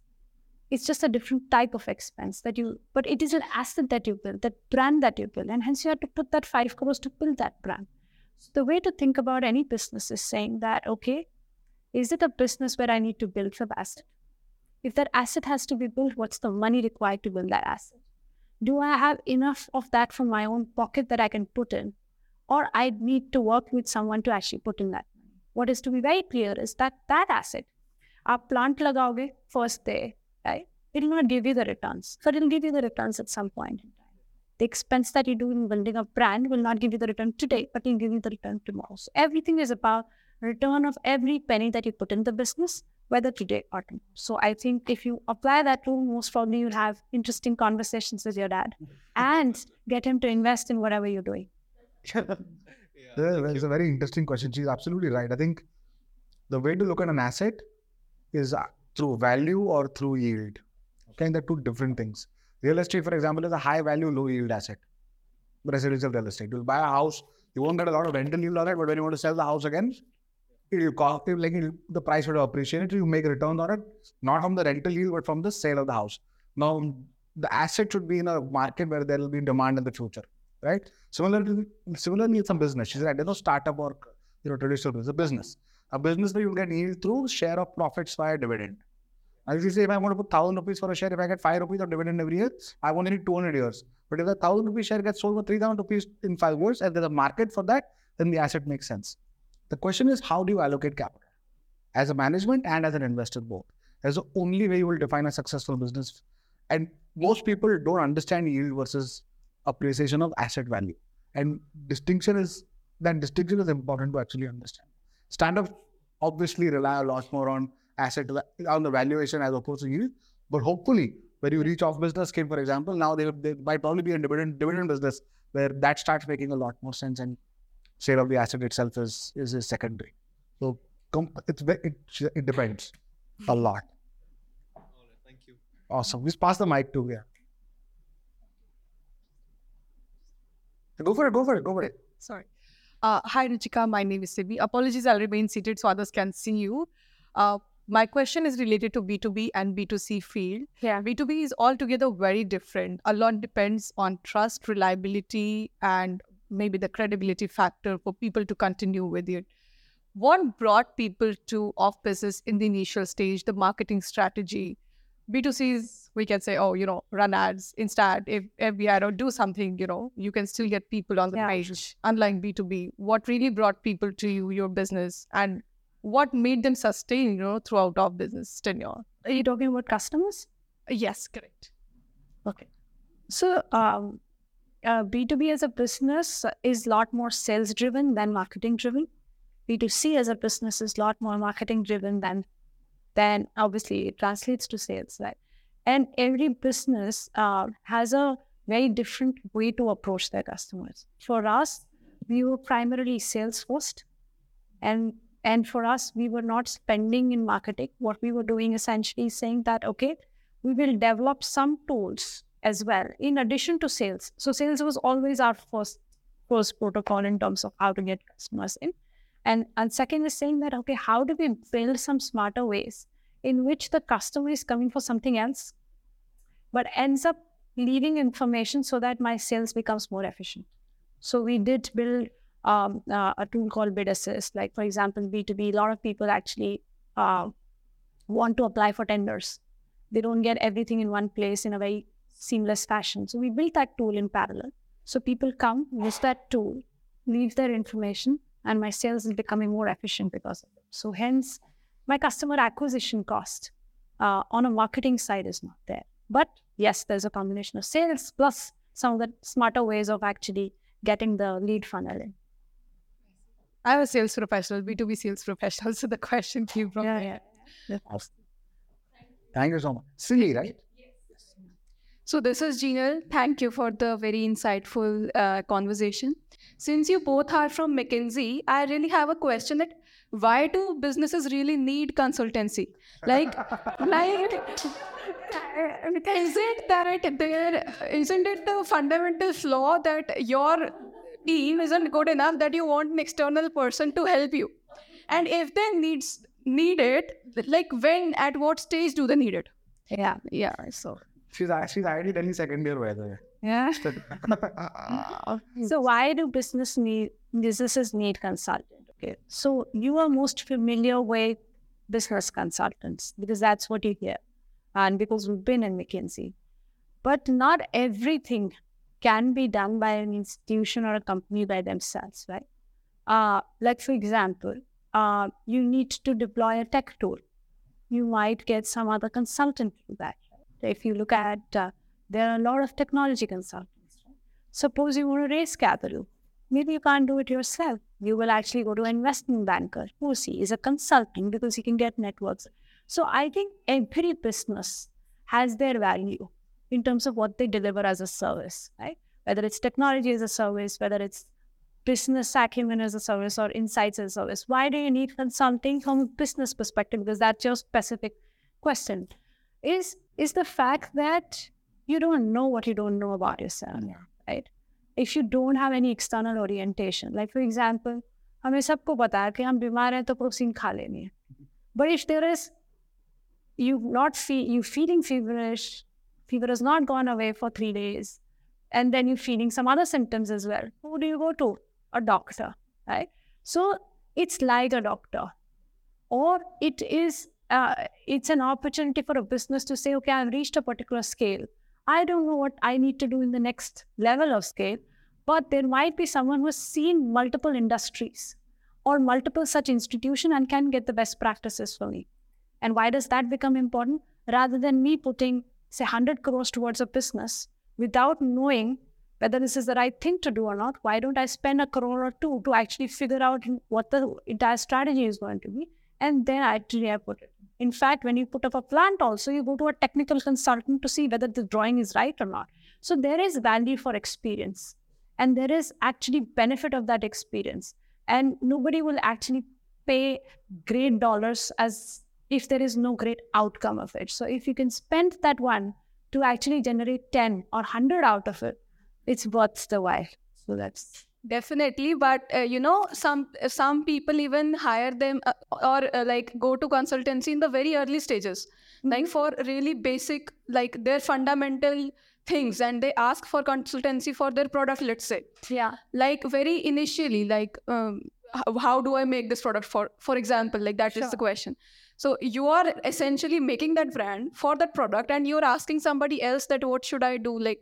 It's just a different type of expense that you, but it is an asset that you build, that brand that you build, and hence you have to put that five crores to build that brand. So the way to think about any business is saying that, okay, is it a business where I need to build some asset? If that asset has to be built, what's the money required to build that asset? Do I have enough of that from my own pocket that I can put in? Or I need to work with someone to actually put in that. What is to be very clear is that that asset, our plant lagaoge first day, right? It will not give you the returns. So it will give you the returns at some point in time. The expense that you do in building a brand will not give you the return today, but it'll give you the return tomorrow. So everything is about return of every penny that you put in the business, whether today or tomorrow. So I think if you apply that rule, most probably you'll have interesting conversations with your dad and get him to invest in whatever you're doing. Yeah, it's a very interesting question. She's absolutely right. I think the way to look at an asset is uh, through value or through yield. Okay, they're two different things. Real estate, for example, is a high value, low yield asset. Residential real estate. You'll buy a house, you won't get a lot of rental yield on it, but when you want to sell the house again, it'll cost you like it'll, the price will appreciate. It. You make returns on it, not from the rental yield, but from the sale of the house. Now, the asset should be in a market where there will be demand in the future, right? Similarly, it's a business. She's right. There's no startup or you know traditional business. A business. A business where you get yield through share of profits via dividend. As you say, if I want to put thousand rupees for a share, if I get five rupees of dividend every year, I only need 200 years. But if the thousand rupees share gets sold for 3,000 rupees in five years and there's a market for that, then the asset makes sense. The question is, how do you allocate capital? As a management and as an investor both. That's the only way you will define a successful business. And most people don't understand yield versus appreciation of asset value. And distinction is that distinction is important to actually understand. Startups obviously rely a lot more on asset on the valuation as opposed to yield. But hopefully, when you reach OfBusiness scale, for example, now they, they might probably be a dividend dividend business where that starts making a lot more sense and sale of the asset itself is is, is secondary. So it's it, it depends a lot. Thank you. Awesome. Just pass the mic to yeah. Go for it. Go for it. Go for it. Sorry. Uh, hi, Ruchika. My name is Sibi. Apologies, I'll remain seated so others can see you. Uh, my question is related to B2B and B2C field. Yeah. B2B is altogether very different. A lot depends on trust, reliability, and maybe the credibility factor for people to continue with it. What brought people to OfBusiness in the initial stage, the marketing strategy? B2Cs, we can say, oh, you know, run ads, Instead, if FBI don't do something, you know, you can still get people on the Yeah. page. Unlike B2B, what really brought people to you, your business, and what made them sustain, you know, throughout our business tenure? Are you talking about customers? Yes, correct. Okay. So, um, uh, B2B as a business is a lot more sales driven than marketing driven. B2C as a business is a lot more marketing driven than, then obviously it translates to sales, right? And every business uh, has a very different way to approach their customers. For us, we were primarily sales first. And and for us, we were not spending in marketing. What we were doing essentially saying that, okay, we will develop some tools as well in addition to sales. So sales was always our first first protocol in terms of how to get customers in. And and second is saying that okay, how do we build some smarter ways in which the customer is coming for something else, but ends up leaving information so that my sales becomes more efficient. So we did build um, uh, a tool called Bid Assist. Like for example, B2B, a lot of people actually uh, want to apply for tenders. They don't get everything in one place in a very seamless fashion. So we built that tool in parallel. So people come, use that tool, leave their information, and my sales is becoming more efficient because of it. So hence, my customer acquisition cost uh, on a marketing side is not there. But yes, there's a combination of sales plus some of the smarter ways of actually getting the lead funnel in. I'm a sales professional, B2B sales professional. So the question came from there. Thank you so much. Silly, right? So, this is Jinal. Thank you for the very insightful uh, conversation. Since you both are from McKinsey, I really have a question that why do businesses really need consultancy? Like, like, is it that there isn't it the fundamental flaw that your team isn't good enough that you want an external person to help you? And if they needs need it, like when at what stage do they need it? Yeah. Yeah. So She's she's already done second year weather. Yeah. So why do business need businesses need consultant? Okay. So you are most familiar with business consultants because that's what you hear. And because we've been in McKinsey. But not everything can be done by an institution or a company by themselves, right? Uh, like for example, uh, you need to deploy a tech tool. You might get some other consultant to that. If you look at, uh, there are a lot of technology consultants. Suppose you want to raise capital. Maybe you can't do it yourself. You will actually go to an investment banker who see is a consultant because he can get networks. So I think every business has their value in terms of what they deliver as a service, right? Whether it's technology as a service, whether it's business acumen as a service or insights as a service. Why do you need consulting from a business perspective? Because that's your specific question. Is is the fact that you don't know what you don't know about yourself, right? If you don't have any external orientation, like for example, हमें सबको पता है कि हम बीमार हैं तो protein खा लेनी है. But if there is you not feel you feeling feverish, fever has not gone away for three days, and then you're feeling some other symptoms as well. Who do you go to? A doctor, right? So it's like a doctor, or it is uh, it's an opportunity for a business to say, okay, I've reached a particular scale. I don't know what I need to do in the next level of scale, but there might be someone who's seen multiple industries or multiple such institution and can get the best practices for me. And why does that become important? Rather than me putting, say, 100 crores towards a business without knowing whether this is the right thing to do or not. Why don't I spend a crore or two to actually figure out what the entire strategy is going to be? And then actually I put it. In fact, when you put up a plant, also you go to a technical consultant to see whether the drawing is right or not. So there is value for experience, and there is actually benefit of that experience. And nobody will actually pay great dollars as if there is no great outcome of it. So if you can spend that one to actually generate 10 or 100 out of it, it's worth the while. So that's definitely but uh, you know some some people even hire them uh, or uh, like go to consultancy in the very early stages. Like for really basic like their fundamental things and they ask for consultancy for their product let's say. Yeah. like very initially like um, how, how do i make this product for for example like that is Sure. the question. So you are essentially making that brand for that product and you're asking somebody else that what should i do? Like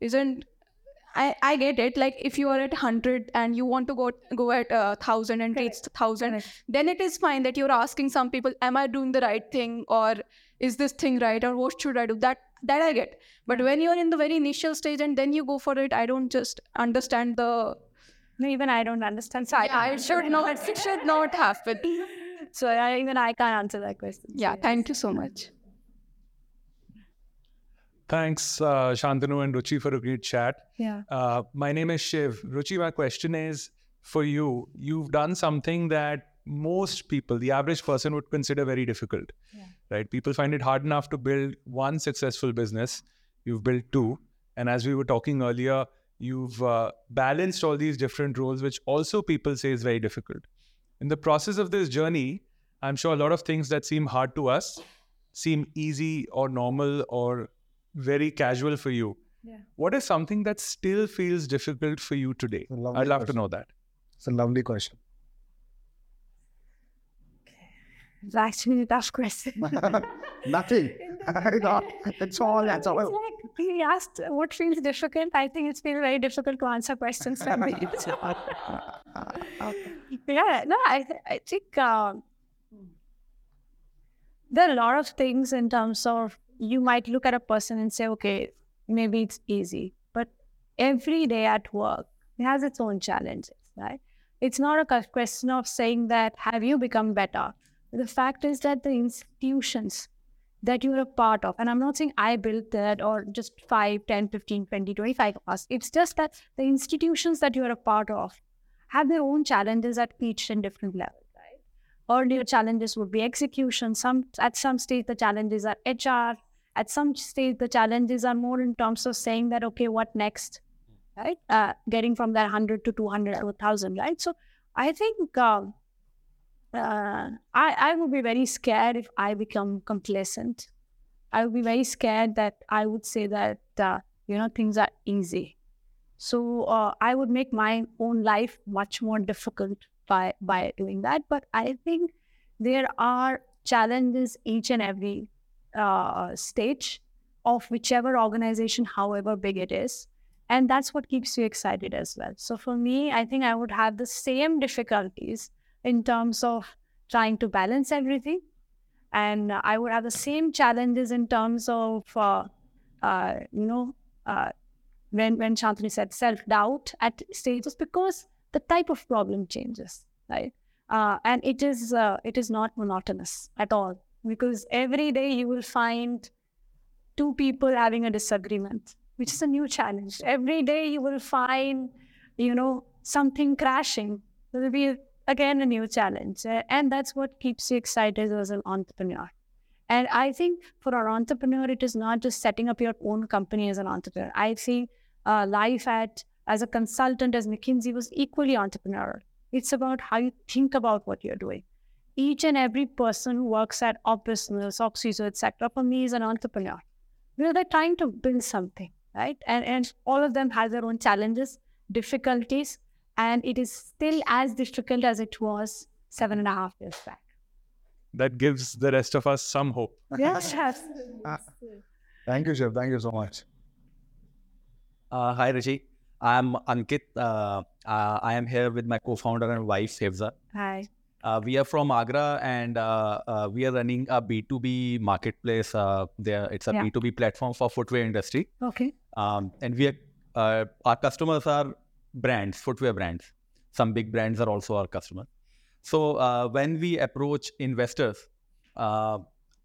isn't I, I get it. Like if you are at hundred and you want to go go at a thousand and reach thousand, then it is fine that you're asking some people, "Am I doing the right thing, or is this thing right, or what should I do?" That that I get. But when you're in the very initial stage and then you go for it, I don't just understand the. No, even I don't understand. So I, Yeah, it should not. It should not happen. so I, even I can't answer that question. Yeah. Thank you so much. Thanks, uh, Shantanu and Ruchi, for a great chat. Yeah. Uh, my name is Shiv. Ruchi, my question is for you. You've done something that most people, the average person, would consider very difficult. yeah. Right? People find it hard enough to build one successful business. You've built two. And as we were talking earlier, you've uh, balanced all these different roles, which also people say is very difficult. In the process of this journey, I'm sure a lot of things that seem hard to us seem easy or normal or very casual for you. What is something that still feels difficult for you today? I'd love to know that. It's a lovely question. It's actually a tough question. Nothing. That's all. That's It's all. like he asked what feels difficult. I think it's been very difficult to answer questions for me. yeah, no, I, th- I think um, there are a lot of things in terms of you might look at a person and say, okay, maybe it's easy, but every day at work it has its own challenges, right? It's not a question of saying that have you become better. The fact is that the institutions that you're a part of, and I'm not saying I built that or just 5, 10, 15, 20, 25 of us. It's just that the institutions that you're a part of have their own challenges at each and different level, right? Earlier challenges would be execution. Some at some stage the challenges are HR. At some stage the challenges are more in terms of saying that okay, what next, right? Uh, getting from that hundred to two hundred to thousand, right? So I think um, uh, I I would be very scared if I become complacent. I would be very scared that I would say that uh, you know things are easy. So uh, I would make my own life much more difficult by by doing that. But I think there are challenges each and every uh, stage of whichever organization, however big it is, and that's what keeps you excited as well. So for me, I think I would have the same difficulties in terms of trying to balance everything, and I would have the same challenges in terms of uh, uh, you know. Uh, when when Shantanu said self doubt at stages because the type of problem changes, right? Uh, and it is uh, it is not monotonous at all because every day you will find two people having a disagreement, which is a new challenge. Every day you will find, you know, something crashing. There will be again a new challenge, Uh, and that's what keeps you excited as an entrepreneur. And I think for an entrepreneur, it is not just setting up your own company as an entrepreneur. I see uh, life at as a consultant, as McKinsey was equally entrepreneurial. It's about how you think about what you're doing. Each and every person who works at OfBusiness, Oxyzo, etc., for me is an entrepreneur. You know, they're trying to build something, right? And and all of them have their own challenges, difficulties, and it is still as difficult as it was seven and a half years back. That gives the rest of us some hope. Yes, yes. Thank you, Shiv. Thank you so much. Uh, hi, Rishi. I'm Ankit. Uh, uh, I am here with my co-founder and wife, Hevza. Hi. Uh, we are from Agra and uh, uh, we are running a B2B marketplace. Uh, there, it's a Yeah. B2B platform for footwear industry. Okay. Um, and we are uh, our customers are brands, footwear brands. Some big brands are also our customers. So uh, when we approach investors, uh,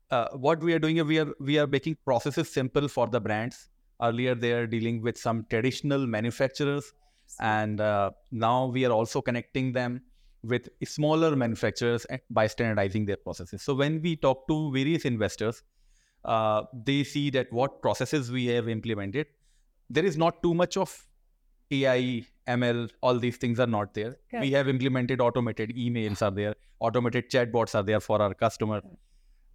uh, what we are doing is we are we are making processes simple for the brands. Earlier, they are dealing with some traditional manufacturers, and uh, now we are also connecting them with smaller manufacturers by standardizing their processes. So when we talk to various investors, uh, they see that what processes we have implemented, there is not too much of AI, ML, all these things are not there. We have implemented automated emails are there, automated chatbots are there for our customer,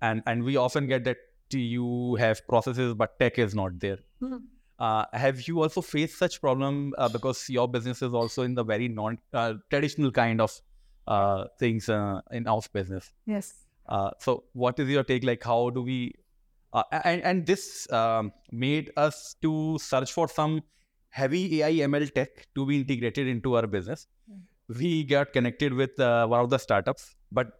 and and we often get that you have processes but tech is not there. Mhm. Uh, have you also faced such problem uh, because your business is also in the very non uh, traditional kind of uh, things uh, in house business? Yes. Uh, so what is your take? Like, how do we? Uh, and and this um, made us to search for some heavy AI ML tech to be integrated into our business. We got connected with uh, one of the startups, but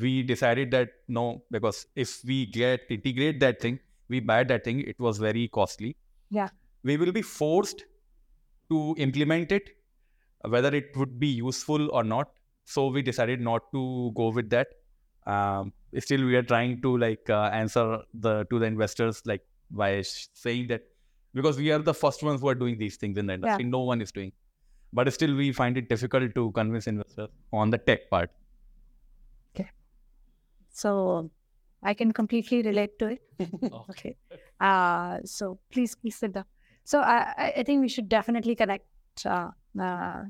we decided that no, because if we get integrate that thing, we buy that thing, it was very costly. Yeah. we will be forced to implement it, whether it would be useful or not. So we decided not to go with that um, still we are trying to like uh, answer the to the investors like by sh- saying that because we are the first ones who are doing these things in the industry no one is doing but still we find it difficult to convince investors on the tech part Okay. So I can completely relate to it. okay. Uh, so please, please sit down. So I, I- I think we should definitely connect uh, uh,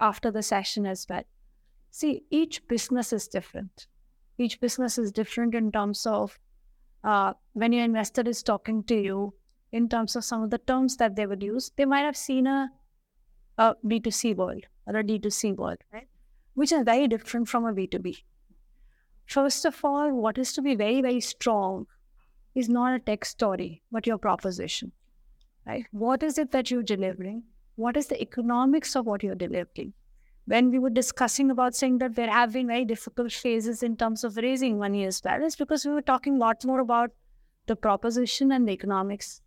after the session as well. See, each business is different. Each business is different in terms of uh, when your investor is talking to you, in terms of some of the terms that they would use, they might have seen a, a B2C world or a D2C world, right? Which is very different from a B2B. First of all, what is to be very, very strong is not a tech story, but your proposition, right? What is it that you're delivering? What is the economics of what you're delivering? When we were discussing about saying that there have been very difficult phases in terms of raising money as well, is because we were talking a lot more about the proposition and the economics.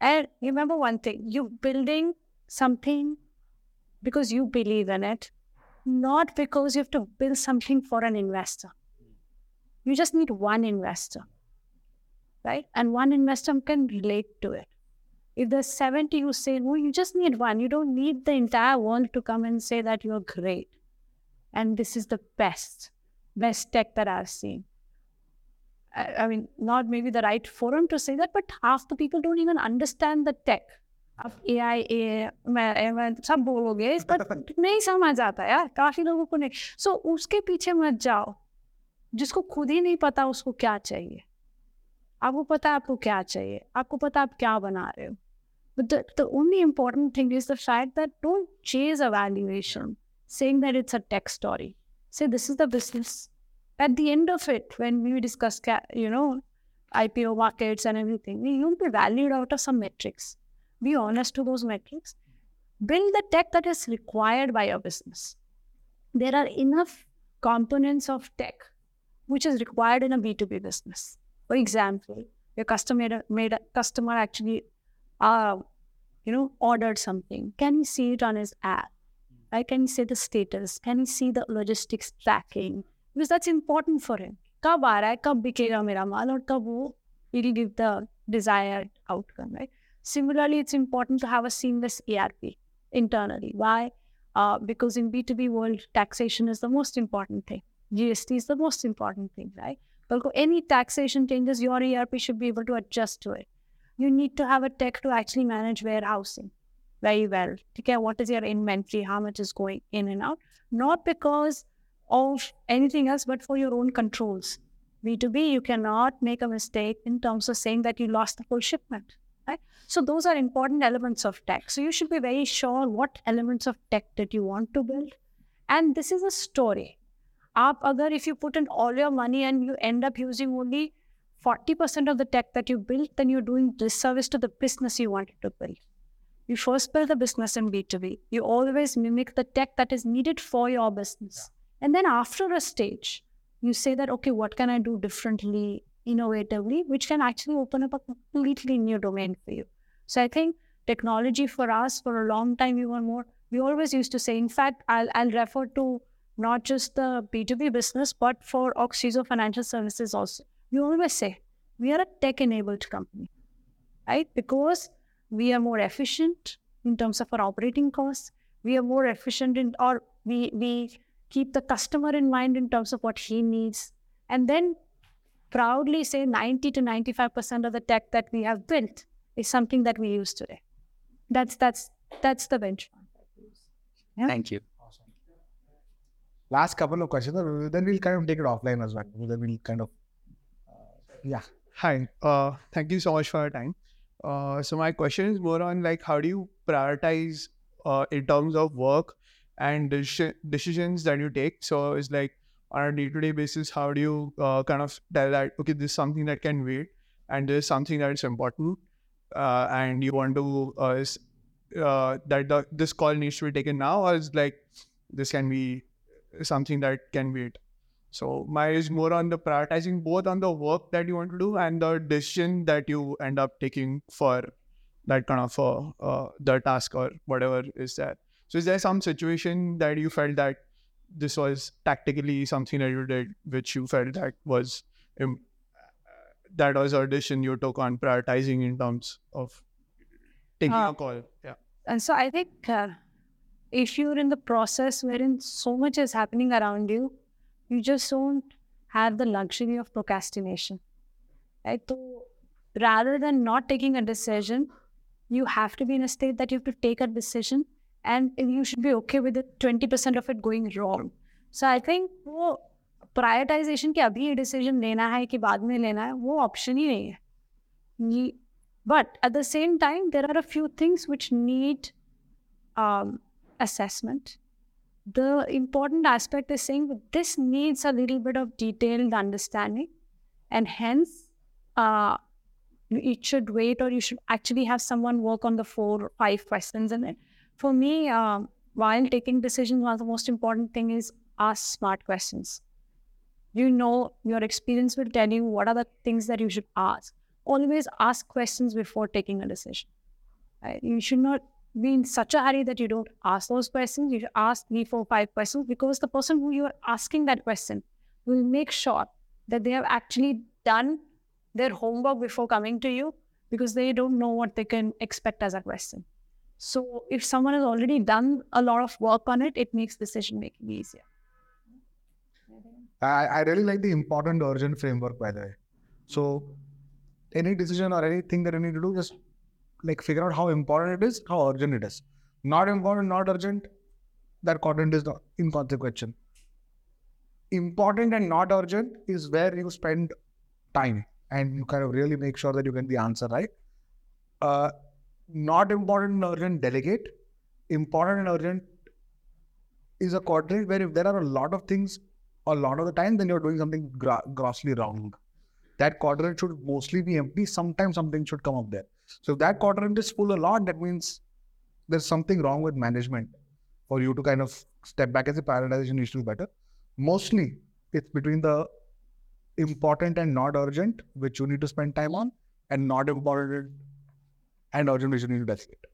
And remember one thing, you're building something because you believe in it, not because you have to build something for an investor. You just need one investor, right? And one investor can relate to it. If there's 70 who say, no, you just need one. You don't need the entire world to come and say that you're great. And this is the best, best tech that I've seen. I, I mean, not maybe the right forum to say that, but half the people don't even understand the tech. अब ए आई ए मैं सब बोलोगे नहीं समझ आता यार काफ़ी लोगों को नहीं सो उसके पीछे मत जाओ जिसको खुद ही नहीं पता उसको क्या चाहिए आपको पता है आपको क्या चाहिए आपको पता आप क्या बना रहे हो But the, the only important thing is the fact that don't chase a valuation, saying that it's a tech story. Say this is the business. At the end of it, when we discuss, you know, IPO markets and everything, you'll be valued out of some metrics. Be honest to those metrics. Build the tech that is required by your business. There are enough components of tech which is required in a B2B business. For example, your customer made a, made a customer actually uh, you know, ordered something. Can he see it on his app? Right? Can he see the status? Can he see the logistics tracking? Because that's important for him. कब आ रहा है कब बिकेगा मेरा माल और कब वो will give the desired outcome, right? Similarly, it's important to have a seamless ERP internally. Why? Uh, because in B2B world, taxation is the most important thing. GST is the most important thing, right? But any taxation changes, your ERP should be able to adjust to it. you need to have a tech to actually manage warehousing very well. Okay, what is your inventory? How much is going in and out? Not because of anything else, but for your own controls. B2B, you cannot make a mistake in terms of saying that you lost the whole shipment. Right? So those are important elements of tech. So you should be very sure what elements of tech that you want to build. And this is a story. Aap other if you put in all your money and you end up using only 40% of the tech that you built, then you're doing disservice to the business you wanted to build. You first build the business in B2B. You always mimic the tech that is needed for your business. And then after a stage, you say that, okay, what can I do differently, innovatively, which can actually open up a completely new domain for you. So I think technology for us for a long time, we were more, we always used to say, in fact, I'll, I'll refer to not just the B2B business, but for Oxyzo Financial Services also. We always say, we are a tech enabled company, right? Because we are more efficient in terms of our operating costs. We are more efficient in, or we, we keep the customer in mind in terms of what he needs. And then proudly say 90 to 95% of the tech that we have built is something that we use today. That's, that's, that's the benchmark. Yeah. Thank you. Awesome. Last couple of questions, then we'll kind of take it offline as well. Then we'll kind of, yeah. Hi, uh, thank you so much for your time. Uh, so my question is more on like how do you prioritize uh, in terms of work and deci- decisions that you take? So it's like on a day-to-day basis, how do you uh, kind of tell that okay, this is something that can wait, and this is something that is important, uh, and you want to uh, uh, that the, this call needs to be taken now, or is like this can be something that can wait. So my is more on the prioritizing both on the work that you want to do and the decision that you end up taking for that kind of uh, uh, the task or whatever is there. So is there some situation that you felt that this was tactically something that you did which you felt that was um, that was a decision you took on prioritizing in terms of taking Uh, a call? Yeah. And so I think uh, if you're in the process wherein so much is happening around you, you just don't have the luxury of procrastination. Right? So rather than not taking a decision, you have to be in a state that you have to take a decision and you should be okay with it 20% of it going wrong. So I think वो prioritisation कि अभी ये decision लेना है कि बाद में लेना है वो ऑप्शन ही नहीं है ये but at the same time there are a few things which need um, assessment the important aspect is saying this needs a little bit of detailed understanding and hence uh, it should wait or you should actually have someone work on the four or five questions in it. For me um, while taking decisions one of the most important thing is ask smart questions. You know your experience will tell you what are the things that you should ask. Always ask questions before taking a decision right? you should not be in such a hurry that you don't ask those questions you ask three four five questions because the person who you are asking that question will make sure that they have actually done their homework before coming to you because they don't know what they can expect as a question so if someone has already done a lot of work on it it makes decision making easier I, I really like the important urgent framework, by the way. So, any decision or anything that you need to do, just like figure out how important it is, how urgent it is. Not important, not urgent, that quadrant is not inconsequential. Important and not urgent is where you spend time and you kind of really make sure that you get the answer right. Uh, not important and urgent, delegate. Important and urgent is a quadrant where if there are a lot of things a lot of the time, then you're doing something grossly wrong. That quadrant should mostly be empty. Sometimes something should come up there. So if that quadrant is full a lot, that means there's something wrong with management for you to kind of step back and say prioritization needs to be better. Mostly it's between the important and not urgent, which you need to spend time on, and not important and urgent, which you need to delegate.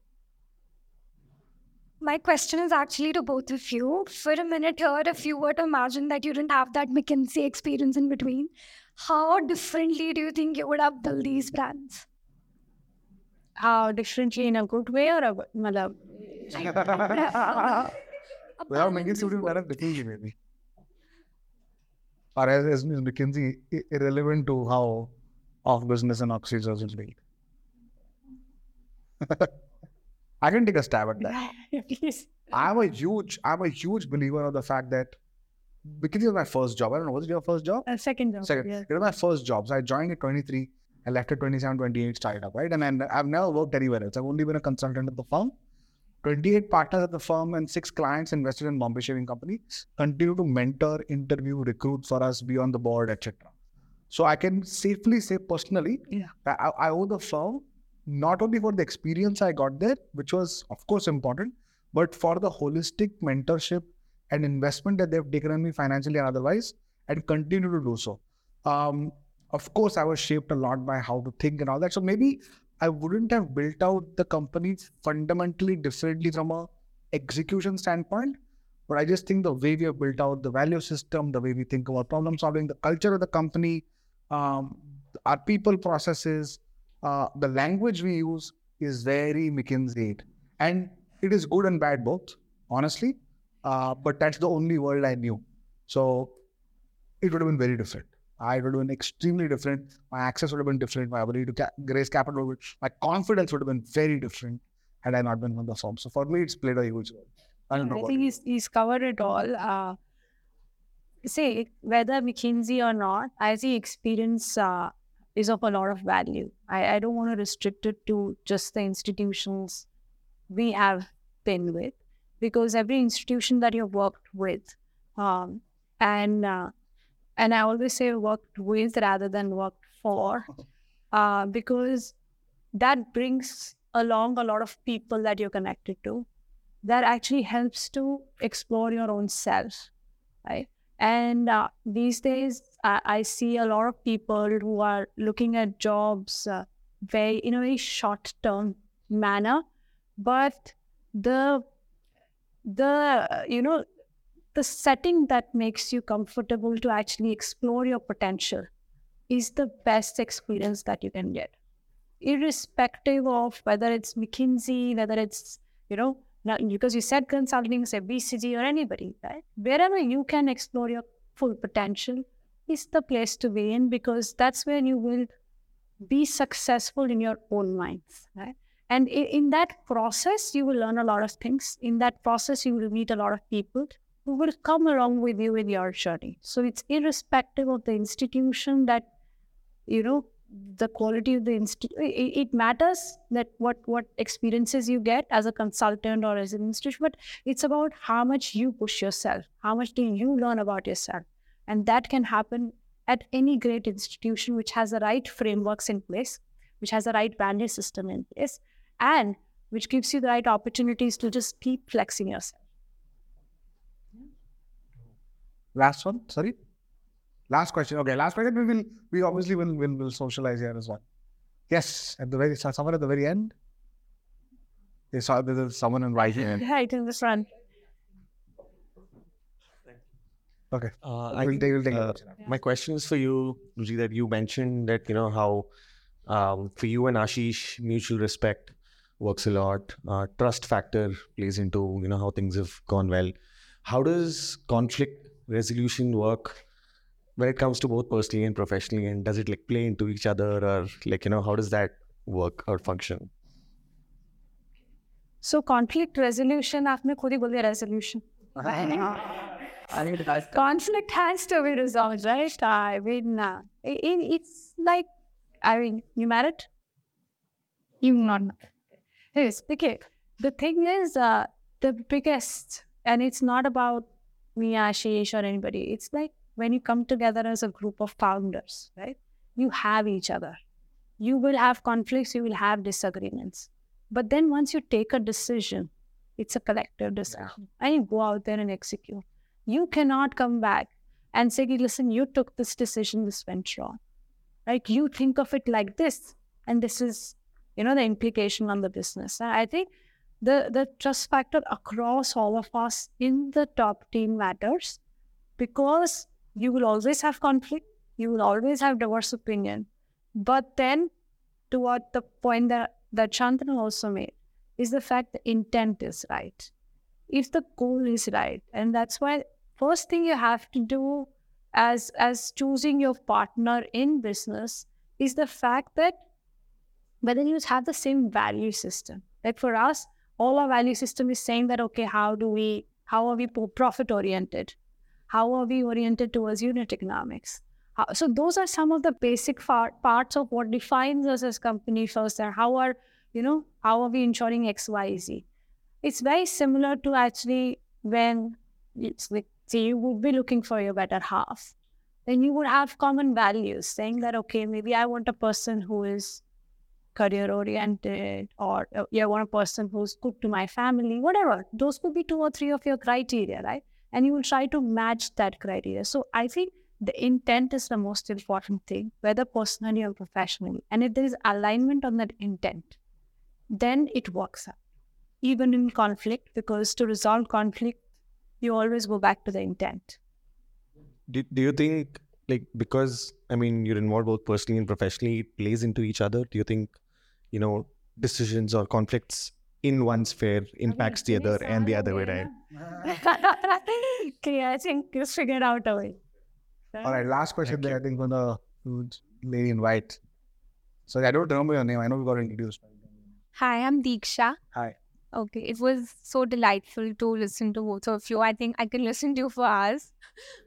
My question is actually to both of you. For a minute here, if you were to imagine that you didn't have that McKinsey experience in between, how differently do you think you would have built these brands? How differently in a good way or a malab, Without McKinsey, would have done it differently, maybe. Or as, as is McKinsey irrelevant to how OfBusiness and Oxyzo is built? I can take a stab at that. please I'm a huge, I'm a huge believer of the fact that McKinsey was my first job. I don't know, was it your first job? a second job Second. yeah. It was my first job. So I joined at 23. I left at 27, 28, started up, right? And then I've never worked anywhere else. I've only been a consultant at the firm. 28 partners at the firm and six clients invested in Bombay Shaving Company continue to mentor, interview, recruit for us, be on the board, etc. So I can safely say personally, Yeah. that I, I owe the firm not only for the experience I got there, which was of course important, but for the holistic mentorship and investment that they've taken on me financially and otherwise, and continue to do so. Um, of course, I was shaped a lot by how to think and all that. So maybe I wouldn't have built out the company fundamentally differently from a execution standpoint. But I just think the way we have built out the value system, the way we think about problem solving, the culture of the company, um, our people processes, uh, the language we use is very McKinsey. And it is good and bad both, honestly. Uh, but that's the only world I knew. So it would have been very different. I would have been extremely different. My access would have been different. My ability to ca- raise capital, would, my confidence would have been very different had I not been on the firm. So for me, it's played a huge role. I don't know. I think he's, he's covered it all. Uh, say, whether McKinsey or not, I think experience uh, is of a lot of value. I, I don't want to restrict it to just the institutions we have been with, because every institution that you've worked with, um, and uh, and I always say worked with rather than worked for, uh, because that brings along a lot of people that you're connected to that actually helps to explore your own self right? And uh, these days I, I see a lot of people who are looking at jobs uh, very in a very short term manner but the the you know the setting that makes you comfortable to actually explore your potential is the best experience that you can get irrespective of whether it's mckinsey whether it's you know now, because you said consulting, say BCG or anybody, right? Wherever you can explore your full potential is the place to be in because that's where you will be successful in your own minds, right? And in, in that process, you will learn a lot of things. In that process, you will meet a lot of people who will come along with you in your journey. So it's irrespective of the institution that, you know, the quality of the institute it, it matters that what what experiences you get as a consultant or as an institution but it's about how much you push yourself how much do you learn about yourself and that can happen at any great institution which has the right frameworks in place which has the right value system in place and which gives you the right opportunities to just keep flexing yourself Last one, sorry. Last question. Okay, last question. We will. We obviously will will, will socialize here as well. Yes, at the very somewhere at the very end. They saw there's someone in right hand. right in the front Okay, Uh, I we'll think, take we'll take uh, a my question is for you, Ruchi, that you mentioned that, you know, how um, for you and Asish, mutual respect works a lot. Uh, trust factor plays into, you know, how things have gone well. How does conflict resolution work when it comes to both personally and professionally and does it like play into each other or like you know how does that work or function? So conflict resolution aapne khud hi bol diya resolution. Conflict has to be resolved right? I mean uh, it, it's like i mean you married? You not yes okay. The thing is uh, the biggest and it's not about me, Asish, or anybody. It's like when you come together as a group of founders, right? You have each other. You will have conflicts, you will have disagreements. But then once you take a decision, it's a collective decision, and you go out there and execute you cannot come back and say, listen, you took this decision, this went wrong. Right? You think of it like this, and this is, you know, the implication on the business. I think the the trust factor across all of us in the top team matters because you will always have conflict, you will always have diverse opinion. But then to what the point that, that Shantanu also made is the fact the intent is right. If the goal is right, and that's why first thing you have to do as as choosing your partner in business is the fact that whether you have the same value system. Like for us, all our value system is saying that okay, how do we how are we profit oriented? How are we oriented towards unit economics? How, so those are some of the basic far, parts of what defines us as company first. And how are you know how are we ensuring X Y Z? It's very similar to actually when it's like say you would be looking for your better half then you would have common values saying that okay maybe i want a person who is career oriented or uh, want a person who's good to my family whatever those could be two or three of your criteria right and you will try to match that criteria so i think the intent is the most important thing, whether personally or professionally. And if there is alignment on that intent, then it works out. Even in conflict, because to resolve conflict, you always go back to the intent. Do, do you think, like, because I mean, you're involved both personally and professionally, it plays into each other? Do you think, you know, decisions or conflicts in one sphere impacts the other and the other way, right? okay, I think you figured out a way. All right, last question there, I think, on the lady in white. Sorry, I don't remember your name. I know we got introduced. Hi, I'm Deeksha. Hi. Okay, it was so delightful to listen to both of you. I think I can listen to you for hours.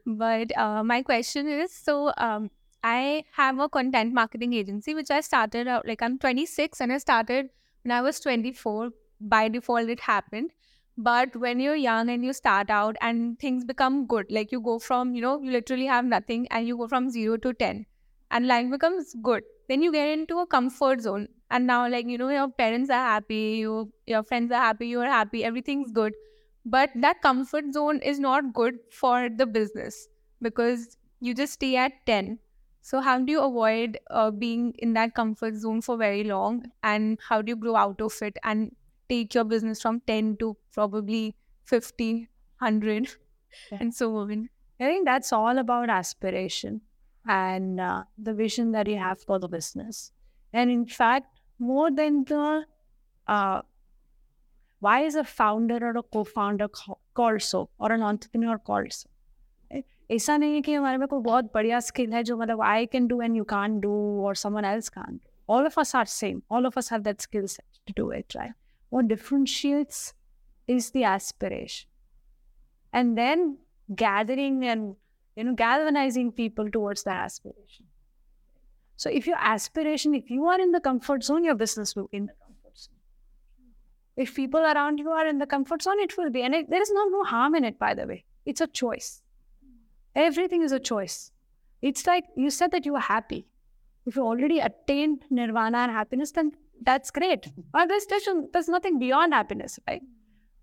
But uh, my question is so um, I have a content marketing agency which I started out like I'm 26 and I started when I was 24. By default, it happened. But when you're young and you start out and things become good, like you go from, you know, you literally have nothing and you go from zero to 10 and life becomes good. Then you get into a comfort zone. And now, like, you know, your parents are happy, you, your friends are happy, you're happy, everything's good. But that comfort zone is not good for the business because you just stay at 10 so, how do you avoid uh, being in that comfort zone for very long? And how do you grow out of it and take your business from 10 to probably 50, 100, Yeah. and so on? I think that's all about aspiration and uh, the vision that you have for the business. And in fact, more than the uh, why is a founder or a co-founder ca- called so or an entrepreneur called so? Eh, ऐसा नहीं है कि हमारे में कोई बहुत बढ़िया skill है जो मतलब I can do and you can do और someone else can't all of us are same all of us have that skill set to do it right what differentiates is the aspiration and then gathering and you know galvanizing people towards that aspiration so if your aspiration if you are in the comfort zone your business will be in the comfort zone if people around you are in the comfort zone it will be and it, there is no, no harm in it by the way it's a choice everything is a choice. It's like you said that you were happy. If you already attained nirvana and happiness then that's great. Well, there's, there's, nothing beyond happiness right?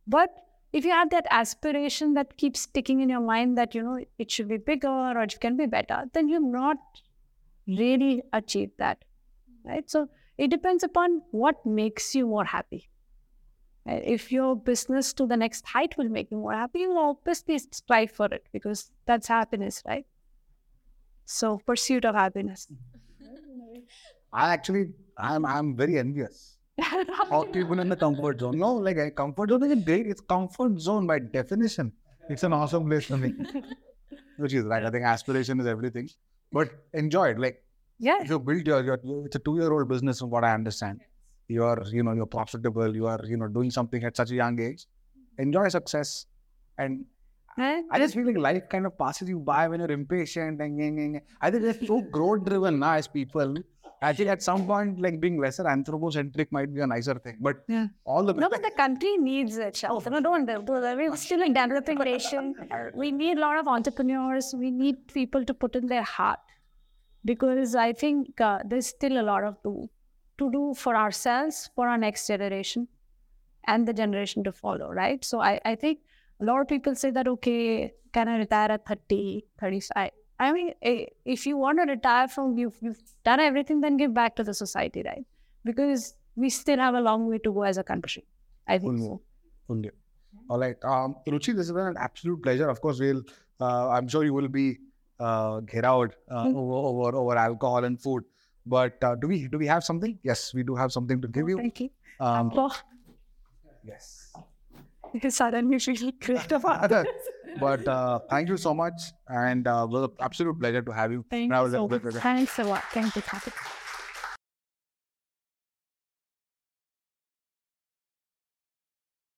But if you have that aspiration that keeps sticking in your mind that you know it should be bigger or it can be better then you've not really achieved that right? So it depends upon what makes you more happy? Uh, if your business to the next height will make you more happy you will obviously strive for it because that's happiness right so pursuit of happiness I actually, I'm, I'm very envious of people in the comfort zone. No, like a comfort zone is great. It's comfort zone by definition. It's an awesome place for me. Which is right. I think aspiration is everything. But enjoy it. Like yeah if you build your, your, your it's a two-year-old business from what I understand. You are, you know, you're profitable. You are, you know, doing something at such a young age. Enjoy success, and I just feel like life kind of passes you by when you're impatient. And, and, and I think we're so growth-driven now as people. I think at some point, like being lesser anthropocentric might be a nicer thing. But Yeah. all the No, but the country needs it, Shantanu. Don't do that. We're still in developing nation. We need a lot of entrepreneurs. We need people to put in their heart because I think uh, there's still a lot of do to do for ourselves, for our next generation, and the generation to follow. Right. So I, I think a lot of people say that okay, can I retire at 30, 35? I mean, if you want to retire from you've, you've done everything, then give back to the society, right? Because we still have a long way to go as a country. I think so. Only. All right. Um, Ruchi, this has been an absolute pleasure. Of course, we'll. Uh, I'm sure you will be uh, get out uh, Mm. over, over over alcohol and food. But uh, do we do we have something? Yes, we do have something to give you. Thank you. Um, Oh, yes. suddenly feel great about this. but uh, thank you so much, and uh, it was an absolute pleasure to have you. Thank you so much. Thanks a lot. Thank you.